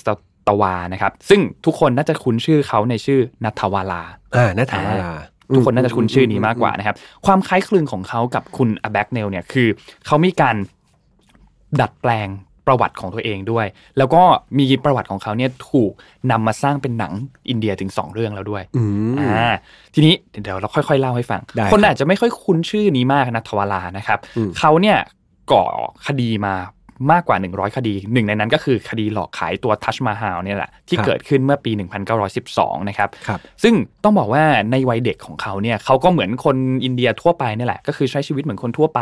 ตวานะครับ ซึ่งทุกคนน่าจะคุ้นชื่อเขาในชื่อนัทวาลาอ่านาถาลาทุกคนน่าจะคุ้นชื่อนี้มากกว่านะครับ ความคล้ายคลึงของเขากับคุณอแบกเนลเนี่ยคือเขามีการดัดแปลงประวัติของตัวเองด้วย แล้วก็มีประวัติของเขาเนี่ยถูกนำมาสร้างเป็นหนังอินเดียถึงสองเรื่องแล้วด้วยอืมอ่าทีนี้เดี๋ยวเราค่อยๆเล่าให้ฟังได้คนครับอาจจะไม่ค่อยคุ้นชื่อนี้มากนะทวารานะครับอืมเขาเนี่ยก่อคดีมา มากกว่า 100 คดีหนึ่งในนั้นก็คือคดีหลอกขายตัวทัชมาฮาลเนี่ยแหละ ที่ครับเกิดขึ้นเมื่อปี 1912 นะครับครับซึ่งต้องบอกว่าในวัยเด็กของเขาเนี่ยเขาก็เหมือนคนอินเดียทั่วไปนี่แหละ ก็คือใช้ชีวิตเหมือนคนทั่วไป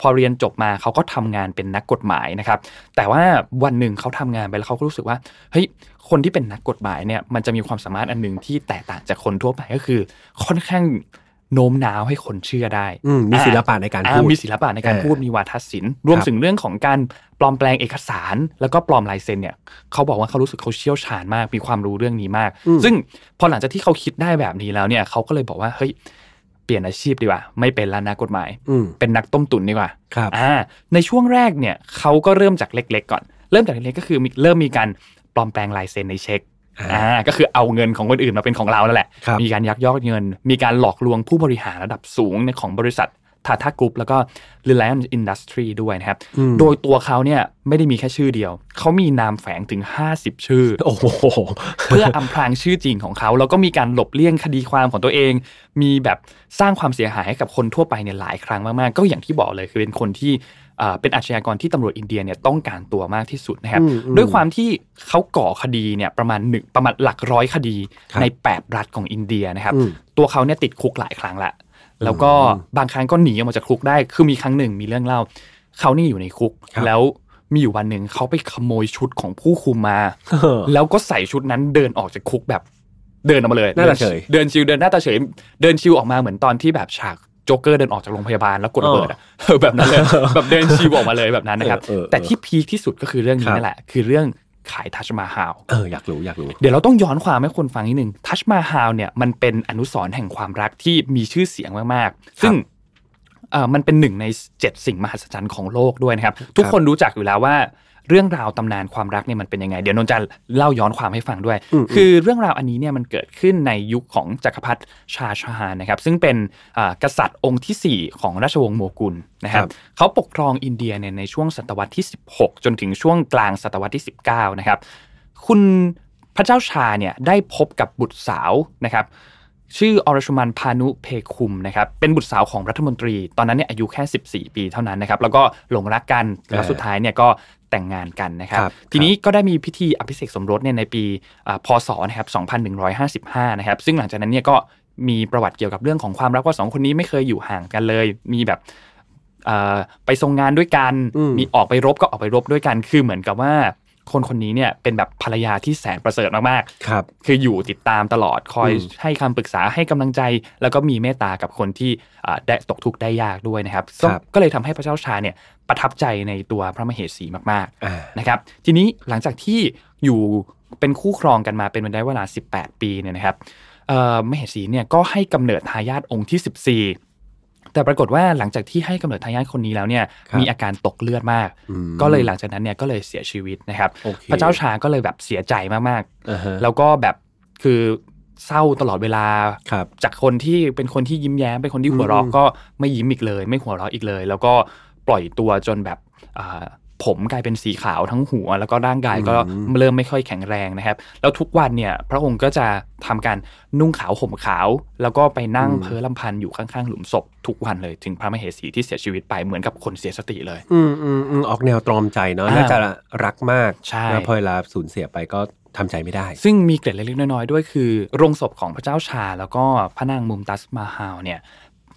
พอเรียนจบมาเขาก็ทำงานเป็นนักกฎหมายนะครับ แต่ว่าวันหนึ่งเขาทำงานไปแล้วเขาก็รู้สึกว่าเฮ้ยคนที่เป็นนักกฎหมายเนี่ยมันจะมีความสามารถอันหนึ่งที่แตกต่างจากคนทั่วไปก็คือ ค่อนข้าง โน้มน้าวให้คนเชื่อได้อืมมีศิลปะในการอ่พูดมีศิลปะในการเออพูดมีวาทศิลป์รวมครับถึงเรื่องของการปลอมแปลงเอกสาร แล้วก็ปลอมลายเซ็นเนี่ยเขาบอกว่าเขารู้สึกเขาเชี่ยวชาญมาก มีความรู้เรื่องนี้มาก ซึ่งพอหลังจากที่เขาคิดได้แบบนี้แล้วเนี่ยเขาก็เลยบอกว่าเฮ้ยเปลี่ยนอาชีพดีกว่า ไม่เป็นแล้วนักกฎหมายอืมเป็นนักต้มตุ๋นดีกว่าครับอ่าในช่วงแรกเนี่ยเขาก็เริ่มจากเล็ก ๆ ก่อน เริ่มจากเล็กๆก็คือมีเริ่มมีการปลอมแปลงลายเซ็นในเช็ค อ่าอ่าก็คือเอาเงินของคนอื่นมาเป็นของเราแล้วแหละครับมีการยักยอกเงิน มีการหลอกลวงผู้บริหารระดับสูงในของบริษัททาทากรุ๊ปแล้วก็ Reliance Industry ด้วยนะครับอืมโดยตัวเขาเนี่ยไม่ได้มีแค่ชื่อเดียว เขามีนามแฝงถึง 50 ชื่อ โอ้โห เพื่ออำพรางชื่อจริงของเขา แล้วก็มีการหลบเลี่ยงคดีความของตัวเอง มีแบบสร้างความเสียหายให้กับคนทั่วไปเนี่ยหลายครั้งมาก ๆ ก็อย่างที่บอกเลยคือเป็นคนที่ เอ่อเป็นอาชญากรที่ตำรวจอินเดียเนี่ยต้องการตัวมากที่สุดนะครับอืมอืมด้วยความที่เขาก่อคดีเนี่ยประมาณหนึ่งประมาณหลักร้อยคดีครับใน8รัฐของอินเดียนะครับอืมตัวเขาเนี่ยติดคุกหลายครั้งละแล้วก็บางครั้งก็หนีออกมาจากคุกได้ คือมีครั้งหนึ่งมีเรื่องเล่าเขานี่อยู่ในคุกครับแล้วมีอยู่วันหนึ่งเขาไปขโมยชุดของผู้คุมมาเออแล้วก็ใส่ชุดนั้นเดินออกจากคุกแบบเดินออกมาเลยหน้าตาเฉย เดิน chill เดินหน้าตาเฉย เดิน chill ออกมาเหมือนตอนที่แบบฉาก โจ๊กเกอร์เดินออกจากโรงพยาบาลแล้วกดระเบิดอะเออแบบนั้นเลยแบบเดิน chill ออกมาเลยแบบนั้นนะครับเออเออเออแต่ที่ peak ที่สุดก็คือเรื่องนี้ครับนั่นแหละ คือเรื่องขายทัชมาฮาลเอออยากรู้อยากรู้ เดี๋ยวเราต้องย้อนความให้คนฟังนิดนึงทัชมาฮาลเนี่ยมันเป็นอนุสรณ์แห่งความรักที่มีชื่อเสียงมากๆ ซึ่งเอ่อมันเป็นหนึ่งในเจ็ดสิ่งมหัศจรรย์ของโลกด้วยนะครับ ทุกคนรู้จักอยู่แล้วว่า เรื่องราวตำนานความรักเนี่ยมันเป็นยังไง เดี๋ยวนนท์จะเล่าย้อนความให้ฟังด้วยอืมคือเรื่องราวอันนี้เนี่ยมันเกิดขึ้นในยุคของจักรพรรดิชาชาฮานนะครับซึ่งเป็นอ่ากษัตริย์องค์ทีสี่ 4 ของราชวงศ์โมกุลนะครับครับเขาปกครองอินเดียเนี่ยในช่วงศตวรรษที่ 16 จนถึงช่วงกลางศตวรรษที่ 19 นะครับ คุณพระเจ้าชาเนี่ยได้พบกับบุตรสาวนะครับชื่ออรชุมันพานุเพคุมนะครับเป็นบุตรสาวของรัฐมนตรี ตอนนั้นเนี่ยอายุแค่ 14 ปีเท่านั้นนะครับแล้วก็หลงรักกันแล้วสุดท้ายเนี่ยก็ แต่งงานกันนะครับครับ ทีนี้ก็ได้มีพิธีอภิเษกสมรสเนี่ยในปีอ่าพศนะครับ2155นะครับ ซึ่งหลังจากนั้นเนี่ยก็มีประวัติเกี่ยวกับเรื่องของความรักว่าสองคนนี้ไม่เคยอยู่ห่างกันเลย มีแบบเอ่อไปทรงงานด้วยกันอืมมีออกไปรบก็ออกไปรบด้วยกัน คือเหมือนกับว่า คนคนนี้เนี่ยเป็นแบบภรรยาที่แสนประเสริฐมากๆครับ คืออยู่ติดตามตลอดคอยอืมให้คำปรึกษาให้กำลังใจ แล้วก็มีเมตตากับคนที่อ่าได้ตกทุกข์ได้ยากด้วยนะครับ ก็ครับก็เลยทำให้พระเจ้าชาเนี่ยประทับใจในตัวพระมเหสีมากอ่าๆนะครับ ทีนี้หลังจากที่อยู่เป็นคู่ครองกันมาเป็นระยะเวลา 18 ปีเนี่ยนะครับเอ่อมเหสีเนี่ยก็ให้กำเนิดทายาทองค์ที่ 14 แต่ปรากฏว่าหลังจากที่ให้กำเนิดทายาทคนนี้แล้วเนี่ยครับมีอาการตกเลือดมากอืมก็เลยหลังจากนั้นเนี่ยก็เลยเสียชีวิตนะครับโอเคพระเจ้าชาก็เลยแบบเสียใจมากๆอ่าฮะแล้วก็แบบคือเศร้าตลอดเวลาครับจากคนที่เป็นคนที่ยิ้มแย้มเป็นคนที่หัวเราะอืมก็ไม่ยิ้มอีกเลย ไม่หัวเราะอีกเลย แล้วก็ปล่อยตัวจนแบบอ่า ผมกลายเป็นสีขาวทั้งหัว แล้วก็ร่างกายก็เริ่มไม่ค่อยแข็งแรงนะครับ แล้วทุกวันเนี่ย พระองค์ก็จะทำการนุ่งขาวห่มขาว แล้วก็ไปนั่งเพ้อลำพันอยู่ข้างๆ หลุมศพทุกวันเลยถึงพระมเหสีที่เสียชีวิตไปเหมือนกับคนเสียสติเลย อืมอืมอืมออกแนวตรอมใจเนาะอ่าน่าจะรักมากใช่แล้วพอเวลาสูญเสียไปก็ทำใจไม่ได้ ซึ่งมีเกร็ดเล็กๆน้อยๆด้วยคือ โรงศพของพระเจ้าชา แล้วก็พระนางมุมตัสมาฮาลเนี่ย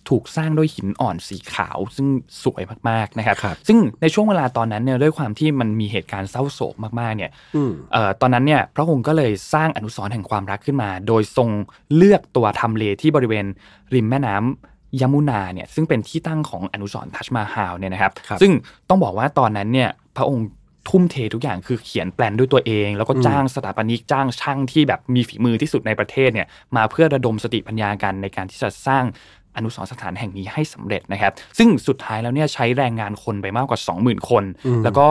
ถูกสร้างด้วยหินอ่อนสีขาว ซึ่งสวยมากๆนะครับครับซึ่งในช่วงเวลาตอนนั้นเนี่ยด้วยความที่มันมีเหตุการณ์เศร้าโศกมากๆเนี่ยอืมเอ่อตอนนั้นเนี่ยพระองค์ก็เลยสร้างอนุสรณ์แห่งความรักขึ้นมา โดยทรงเลือกตัวทำเลที่บริเวณริมแม่น้ำยมุนาเนี่ยซึ่งเป็นที่ตั้งของอนุสรณ์ทัชมาฮาลเนี่ยนะครับครับซึ่งต้องบอกว่าตอนนั้นเนี่ยพระองค์ทุ่มเททุกอย่างคือเขียนแปลนด้วยตัวเอง แล้วก็อืมจ้างสถาปนิกจ้างช่างที่แบบมีฝีมือที่สุดในประเทศเนี่ยมาเพื่อระดมสติปัญญากันในการที่จะสร้าง อนุสรณ์สถานแห่งนี้ให้สำเร็จนะครับ ซึ่งสุดท้ายแล้วเนี่ยใช้แรงงานคนไปมากกว่า 20,000 คนอืมแล้วก็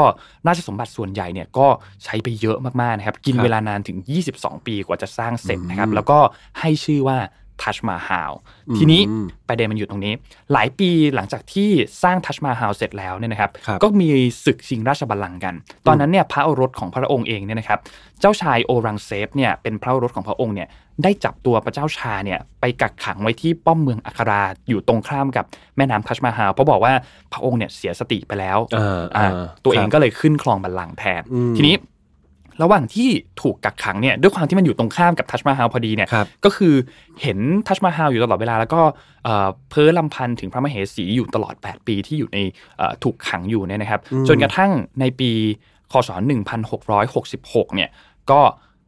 ราชสมบัติส่วนใหญ่เนี่ยก็ใช้ไปเยอะมากๆนะครับ กินครับเวลานานถึง 22 ปีกว่าจะสร้างเสร็จนะครับอืมแล้วก็ให้ชื่อว่า ทัชมาฮาลทีนี้อืมประเด็นมันอยู่ตรงนี้ หลายปีหลังจากที่สร้างทัชมาฮาลเสร็จแล้วเนี่ยนะครับครับก็มีศึกชิงราชบัลลังก์กัน ตอนนั้นเนี่ยพระโอรสของพระองค์เองเนี่ยนะครับเจ้าชายโอรังเซฟเนี่ยเป็นพระโอรสของพระองค์เนี่ยได้จับตัวพระเจ้าชาเนี่ยไปกักขังไว้ที่ป้อมเมืองอัคราอยู่ตรงข้ามกับแม่น้ำทัชมาฮาลเพราะบอกว่าพระองค์เนี่ยเสียสติไปแล้วอ่าอ่าอ่าตัวเองครับก็เลยขึ้นครองบัลลังก์แทนอืมทีนี้ ระหว่างที่ถูกกักขังเนี่ยด้วยความที่มันอยู่ตรงข้ามกับทัชมาฮาลพอดีเนี่ยครับก็คือเห็นทัชมาฮาลอยู่ตลอดเวลา แล้วก็เอ่อเพ้อลำพันถึงพระมเหสีอยู่ตลอด 8 ปีที่อยู่ในเอ่อถูกขังอยู่เนี่ยนะครับอืมจนกระทั่งในปีคศ 1666 เนี่ยก็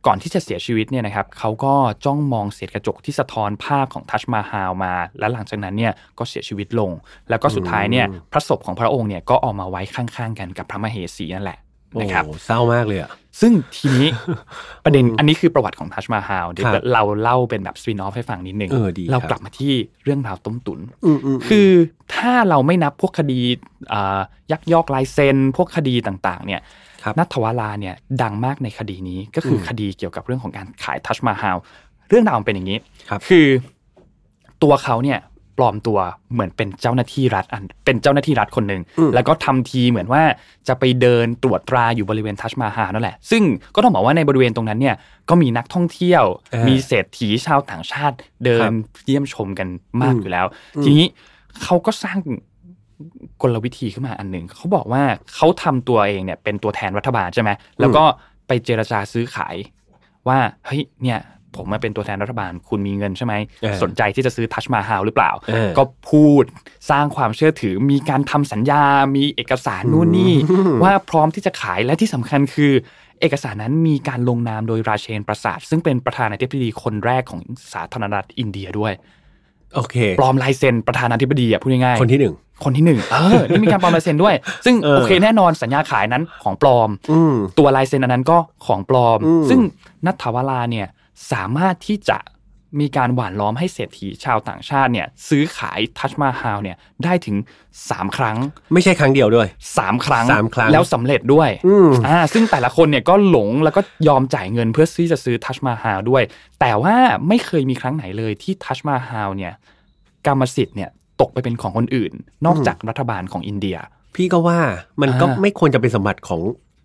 ก่อนที่จะเสียชีวิตเนี่ยนะครับเขาก็จ้องมองเศษกระจกที่สะท้อนภาพของทัชมาฮาลมา และหลังจากนั้นเนี่ยก็เสียชีวิตลง แล้วก็สุดท้ายเนี่ยพระศพของพระองค์เนี่ยก็เออกมาไว้ข้างๆ กันกับพระมเหสีนั่นแหละ นะครับโอ้เศร้ามากเลยอะซึ่งทีนี้ประเด็นอืมอันนี้คือประวัติของทัชมาฮาลเดี๋ยวครับเราเล่าเป็นแบบสปินออฟให้ฟังนิดนึงเออดีเราครับกลับมาที่เรื่องราวต้มตุนอืมอืมคือถ้าเราไม่นับพวกคดีอ่ายักยอกลายเซ็นพวกคดีต่างๆ เนี่ยครับนัทวราเนี่ยดังมากในคดีนี้ก็คืออมคดีเกี่ยวกับเรื่องของการขายทัชมาฮาลเรื่องราวมันเป็นอย่างนี้ครับคือตัวเขาเนี่ย ปลอมตัวเหมือนเป็นเจ้าหน้าที่รัฐอัน เป็นเจ้าหน้าที่รัฐคนหนึ่งอืมแล้วก็ทำทีเหมือนว่าจะไปเดินตรวจตราอยู่บริเวณทัชมาฮาลนั่นแหละ ซึ่งก็ต้องบอกว่าในบริเวณตรงนั้นเนี่ยก็มีนักท่องเที่ยวอ่ามีมีเศรษฐีชาวต่างชาติเดิครันบเยี่ยมชมกันมากอืมอยู่แล้วอืมทีนี้เขาก็สร้างกลวิธีขึ้นมาอันหนึ่งเขาบอกว่าเขาทำตัวเองเนี่ยเป็นตัวแทนรัฐบาลใช่ไหมแล้วก็ไปเจรจาซื้อขายว่าเฮ้ยเนี่ย ผมมาเป็นตัวแทนรัฐบาล คุณมีเงินใช่ไหมเออสนใจที่จะซื้อทัชมาฮาลหรือเปล่าเออก็พูดสร้างความเชื่อถือ มีการทำสัญญา มีเอกสารนู่นนี่อืมว่าพร้อมที่จะขายและที่สำคัญคือ เอกสารนั้นมีการลงนามโดยราเชนประสาท ซึ่งเป็นประธานาธิบดีคนแรกของสาธารณรัฐอินเดียด้วยโอเคปลอมลายเซ็นประธานาธิบดีอะพูดง่ายๆคนที่หนึ่งคนที่หนึ่งเออนี่มีการปลอมลายเซ็นด้วย ซึ่งเออโอเคแน่นอนสัญญาขายนั้นของปลอมอืมตัวลายเซ็นอันนั้นก็ของปลอมอืมซึ่งนัทธาวราเนี่ย สามารถที่จะมีการหว่านล้อมให้เศรษฐีชาวต่างชาติเนี่ยซื้อขายทัชมาฮาลเนี่ยได้ถึง 3 ครั้ง ไม่ใช่ครั้งเดียวด้วย 3 ครั้งสามครั้ง แล้วสำเร็จด้วยอืมอ่าซึ่งแต่ละคนเนี่ยก็หลงแล้วก็ยอมจ่ายเงินเพื่อที่จะซื้อทัชมาฮาลด้วย แต่ว่าไม่เคยมีครั้งไหนเลยที่ทัชมาฮาลเนี่ยกรรมสิทธิ์เนี่ยตกไปเป็นของคนอื่น นอกจากรัฐบาลของอินเดีย พี่ก็ว่ามันก็อ่าไม่ควรจะเป็นสมบัติของ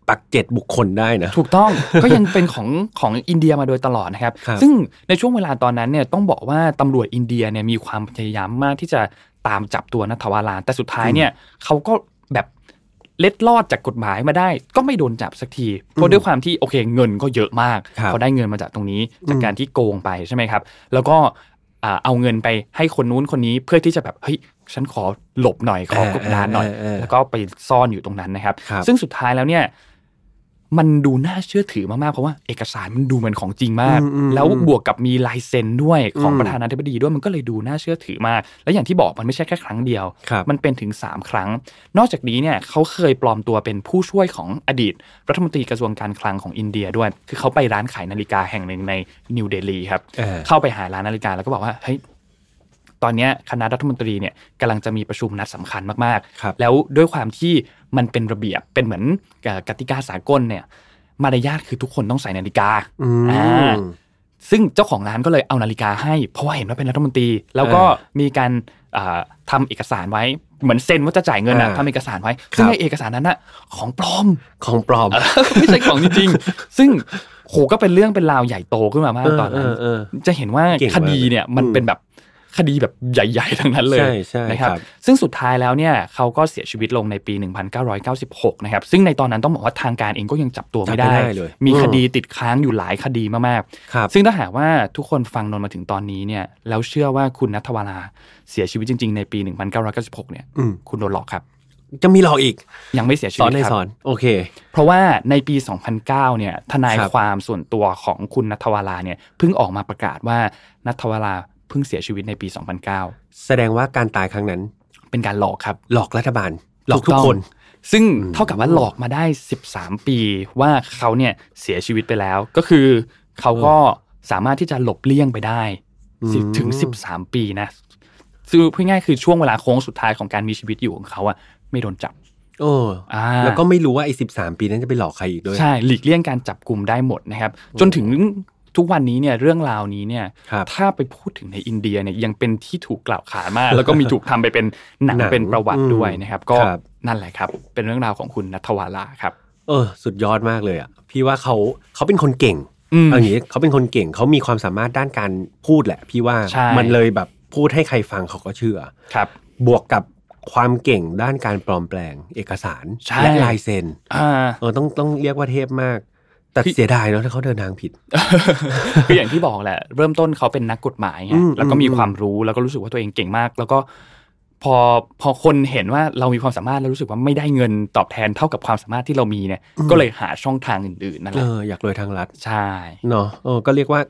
ปักเจ็ดบุคคลได้นะ ถูกต้อง ก็ยังเป็นของของอินเดียมาโดยตลอดนะครับครับซึ่งในช่วงเวลาตอนนั้นเนี่ยต้องบอกว่าตำรวจอินเดียเนี่ยมีความพยายามมากที่จะตามจับตัวนัทวาลาแต่สุดท้ายเนี่ยเขาก็แบบเล็ดลอดจากกฎหมายมาได้ ก็ไม่โดนจับสักทีเพราะด้วยความที่โอเคเงินก็เยอะมากครับเขาได้เงินมาจากตรงนี้จากอืมการที่โกงไปใช่ไหมครับ แล้วก็อ่าเอาเงินไปให้คนนู้นคนนี้เพื่อที่จะแบบเฮ้ยฉันขอหลบหน่อยขอกบดานหน่อยเออเออเออแล้วก็ไปซ่อนอยู่ตรงนั้นนะครับครับซึ่งสุดท้ายแล้วเนี่ย มันดูน่าเชื่อถือมากๆ เพราะว่าเอกสารมันดูเหมือนของจริงมากอืมอืมแล้วบวกกับมีลายเซ็นด้วยของอืมประธานาธิบดีด้วยมันก็เลยดูน่าเชื่อถือมาก และอย่างที่บอกมันไม่ใช่แค่ครั้งเดียวครับมันเป็นถึง 3 ครั้ง นอกจากนี้เนี่ยเขาเคยปลอมตัวเป็นผู้ช่วยของอดีต รัฐมนตรีกระทรวงการคลังของอินเดียด้วย คือเขาไปร้านขายนาฬิกาแห่งหนึ่งในนิวเดลีครับเออเข้าไปหาร้านนาฬิกาแล้วก็บอกว่าเฮ้ย ตอนเนี้ยคณะรัฐมนตรีเนี่ยกำลังจะมีประชุมนัดสำคัญมากครับๆแล้วด้วยความที่มันเป็นระเบียบเป็นเหมือนเอ่อกติกาสากลเนี่ยมารยาทคือทุกคนต้องใส่นาฬิกาอืมอ่าซึ่งเจ้าของร้านก็เลยเอานาฬิกาให้ เพราะว่าเห็นว่าเป็นรัฐมนตรี แล้วก็อ่ามีการอ่าทำเอกสารไว้เหมือนเซ็นว่าจะจ่ายเงินอะอ่าทำเอกสารไว้ครับซึ่งในเอกสารนั้นอะของปลอมของปลอม ไม่ใช่ของจริงๆซึ่งโหก็เป็นเรื่องเป็นราวใหญ่โตขึ้นมามากตอนนั้นเออเออเออจะเห็นว่าเก่งมากคดีเนี่ยมันอืมเป็นแบบ คดีแบบใหญ่ๆ ทั้งนั้นเลยใช่ใช่นะครับครับซึ่งสุดท้ายแล้วเนี่ยเขาก็เสียชีวิตลงในปี 1996 นะครับซึ่งในตอนนั้นต้องบอกว่าทางการเองก็ยังจับตัวไม่ได้จับไม่ได้เลยมีอืมคดีติดค้างอยู่หลายคดีมากครับๆซึ่งถ้าหากว่าทุกคนฟังนนมาถึงตอนนี้เนี่ยแล้วเชื่อว่าคุณนัทวราเสียชีวิตจริง ๆ ในปี 1996 เนี่ยอืมคุณโดนหลอกครับจะมีหลอกอีก ยังไม่เสียชีสอวินตในครับสอนโอเค เพราะว่าในปี 2009 เนี่ยทนายครับความส่วนตัวของคุณนัทวราเนี่ยเพิ่งออกมาประกาศว่านัทวรา เพิ่งเสียชีวิตในปี 2009 แสดงว่าการตายครั้งนั้น เป็นการหลอกครับ หลอกรัฐบาล หลอกทุกต้องคน ซึ่งเท่ากับว่าหลอกมาได้ 13 ปีว่าเขาเนี่ยเสียชีวิตไปแล้ว ก็คือเขาก็สามารถที่จะหลบเลี่ยงไปได้สิบอืมถึง 13 ปีนะซึ่งพูดง่ายๆคือช่วงเวลาโค้งสุดท้ายของการมีชีวิตอยู่ของเขาอะไม่โดนจับโอ้อ่าแล้วก็ไม่รู้ว่าไอ้สิบสามปีนั้นจะไปหลอกใครอีกด้วย ใช่ หลีกเลี่ยงการจับกลุ่มได้หมดนะครับ จนถึง ทุกวันนี้เนี่ยเรื่องราวนี้เนี่ยครับถ้าไปพูดถึงในอินเดียเนี่ยยังเป็นที่ถูกกล่าวขานมาก แล้วก็มีถูกทำไปเป็นหนังหนังเป็นประวัติอืมด้วยนะครับ ก็ครับนั่นแหละครับ เป็นเรื่องราวของคุณนัทวาลาครับ เออ สุดยอดมากเลยอะพี่ว่าเขาเขาเป็นคนเก่งอืมเอาอย่างนี้เขาเป็นคนเก่งเขามีความสามารถด้านการพูดแหละ พี่ว่าใช่มันเลยแบบพูดให้ใครฟังเขาก็เชื่อครับ บวกกับความเก่งด้านการปลอมแปลงเอกสารใช่และลายเซ็นอ่าเออต้องต้องเรียกว่าเทพมาก แต่พี่เสียดายเนาะถ้าเขาเดินทางผิดคืออย่างที่บอกแหละ เริ่มต้นเขาเป็นนักกฎหมายไงอืมแล้วก็มีอืมความรู้แล้วก็รู้สึกว่าตัวเองเก่งมาก แล้วก็พอพอคนเห็นว่าเรามีความสามารถแล้วรู้สึกว่าไม่ได้เงินตอบแทนเท่ากับความสามารถที่เรามีเนี่ย ก็เลยหาช่องทางอื่นๆนั่นแหเอละออยากรวยทางรัฐใช่เนาะเออก็เรียกว่า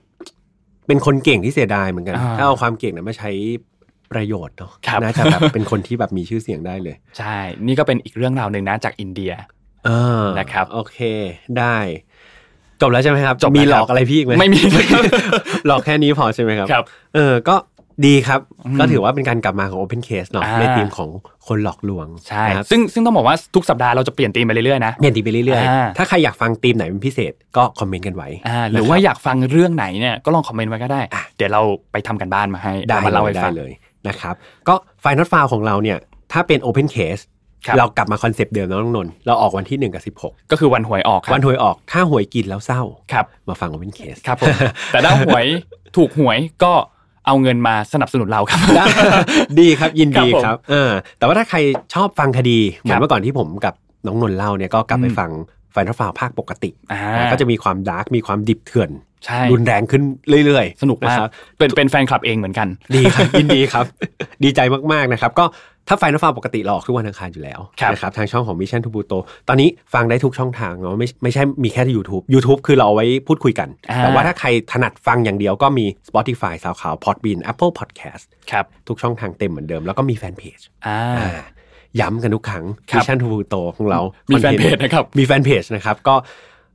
เป็นคนเก่งที่เสียดายเหมือนกันอ่าถ้าเอาความเก่งนั้นมาใช้ประโยชน์เนาะครับน่าจะแบบเป็นคนที่แบบมีชื่อเสียงได้เลย ใช่ นี่ก็เป็นอีกเรื่องราวหนึ่งนะจากอินเดียเออนะครับโอเค ได้ จบแล้วใช่ไหมครับจบแล้วมีหลอคกรับอะไรพี่อีกไหมไม่มีนะครับหลอกแค่นี้พอใช่ไหมครับครับ เออก็ดีครับอืมก็ถือว่าเป็นการกลับมาของ Open Case เนาะอ่าในทีมของคนหลอกลวงใช่นะครับซึ่งซึ่งต้องบอกว่าทุกสัปดาห์เราจะเปลี่ยนธีมไปเรื่อยๆนะเปลี่ยนทีมไปเรื่อยอ่าๆถ้าใครอยากฟังทีมไหนเป็นพิเศษก็คอมเมนต์กันไว้อ่าหรือว่าอยากฟังเรื่องไหนเนี่ยก็ลองคอมเมนต์ไว้ก็ได้อะเดี๋ยวเราไปทำกันบ้านมาให้ได้เอามาเล่าให้ได้ฟังเลยนะครับก็ File Not Found ของเราเนี่ยถ้าเป็น Open Case ครับ เรากลับมา concept เดิมนะน้องนนท์เราออกวันที่ 1 กับ 16 ก็คือวันหวยออกครับวันหวยออกถ้าหวยกินแล้วเศร้าครับมาฟัง Open Case ครับผมแต่ถ้าหวยถูกหวยก็เอาเงินมาสนับสนุนเราครับได้ดีครับยินดีครับผมครับเออแต่ว่าถ้าใครชอบฟังคดีเหมือนเมื่อก่อนครับที่ผมกับน้องนนท์เล่าเนี่ยก็กลับไปอืมฟัง File Not Found ภาคปกติอ่าก็จะมีความ dark มีความดิบเถื่อน ใช่รุนแรงขึ้นเรื่อยๆ สนุกมากะครับเป็นเป็นแฟนคลับเองเหมือนกัน ดีครับยินดีครับ ดีใจมากๆนะครับ ก็ถ้าไฟนอลฟาวปกติเราออกทุกวันอังคารอยู่แล้วครับนะครับทางช่องของ Mission to Pluto ตอนนี้ฟังได้ทุกช่องทางเนาะไม่ไม่ใช่มีแค่ที่ YouTube YouTube คือเราเอาไว้พูดคุยกันอ่าแต่ว่าถ้าใครถนัดฟังอย่างเดียวก็มี Spotify สาวขาว Podbean Apple Podcast ครับทุกช่องทางเต็มเหมือนเดิมแล้วก็มีแฟนเพจอ่าอ่าย้ำกันทุกครั้งครับ Mission to Pluto ของเรามีมีแฟนเพจนะครับมีแฟนเพจนะครับก็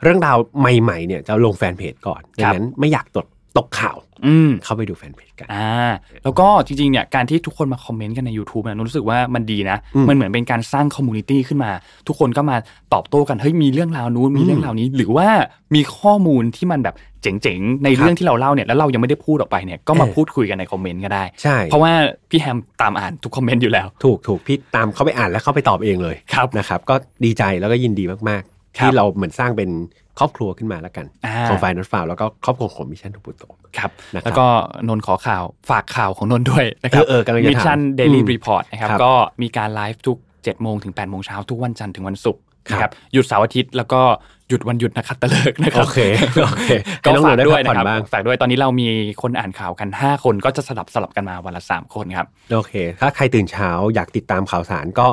เรื่องราวใหม่ๆเนี่ยจะลงแฟนเพจก่อนครับดังนั้นไม่อยากตกตกข่าว อืมเข้าไปดูแฟนเพจกันอ่าแล้วก็จริงๆเนี่ยการที่ทุกคนมา comment กันใน YouTube เนี่ยหนูรู้สึกว่ามันดีนะอืมมันเหมือนเป็นการสร้าง community ขึ้นมา ทุกคนก็มาตอบโต้กันเฮ้ยมีเรื่องราวนู้นมีเรื่องราวนี้ หรือว่ามีข้อมูลที่มันแบบเจ๋งๆ ในเรื่องที่เราเล่าเนี่ยแล้วเรายังไม่ได้พูดออกไปเนี่ยก็มาเออพูดคุยกันใน comment ก็ได้ใช่เพราะว่าพี่แฮมตามอ่านทุก comment อยู่แล้ว ถูกถูกพี่ตามเข้าไปอ่านแล้วเข้าไปตอบเองเลยครับนะครับก็ดีใจแล้วก็ยินดีมากๆครับ ที่เราเหมือนสร้างเป็นครอบครัวขึ้นมาแล้วกันอ่าของไฟนอตฟาวแล้วก็ครอบครัวของ Mission to Pluto ครับนะครับแล้วก็นนท์ขอข่าวฝากข่าวของนนท์ด้วยนะครับเออเออกำลังจะถามมิชชั่นเดลี่อืม Report นะครับครับก็มีการไลฟ์ทุก7โมงถึง8โมงเช้าทุกวันจันทร์ถึงวันศุกร์ครับนะครับหยุดเสาร์อาทิตย์แล้วก็หยุดวันหยุดนักขัตฤกษ์นะครับโอเคโอเคก็ให้น้องฝากหนูได้ด้วยพักผ่อนนะครับบ้างฝากด้วยตอนนี้เรามีคนอ่านข่าวกัน 5 คนก็จะสลับสลับกันมาวันละ3คนครับโอเค ถ้าใครตื่นเช้าอยากติดตามข่าวสารก็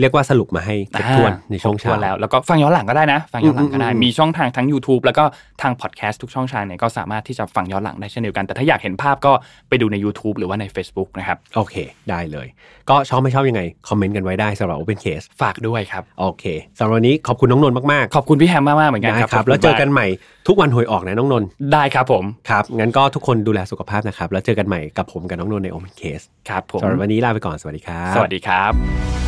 เรียกว่าสรุปมาให้ครบถ้วนในช่วงครบเช้าถ้แล้ว แล้วก็ฟังย้อนหลังก็ได้นะ ฟังย้อนหลังก็ได้อืมอืมมีช่องทางทั้ง YouTube แล้วก็ทางพอดแคสต์ทุกช่องทางเนี่ยก็สามารถที่จะฟังย้อนหลังได้เช่นเดียวกัน แต่ถ้าอยากเห็นภาพก็ไปดูใน YouTube หรือว่าใน Facebook นะครับ โอเค ได้เลย ก็ชอบไม่ชอบยังไง คอมเมนต์กันไว้ได้สำหรับ Open Case ฝากด้วยครับ โอเคสำหรับวันนี้ขอบคุณน้องนนท์มากขอบคุณพี่แฮมมากๆเหมือนๆกันได้ครับครับขบแล้วคุณเจอกันมากใหม่ทุกวันหวยออกนะน้องนนท์ ได้ครับผม ครับ งั้นก็ทุกคนดูแลสุขภาพนะครับ แล้วเจอกันใหม่กับผมกับน้องนนท์ใน Open Case ครับผมสำหรับวันนี้ลาไปก่อน สวัสดีครับ สวัสดีครับ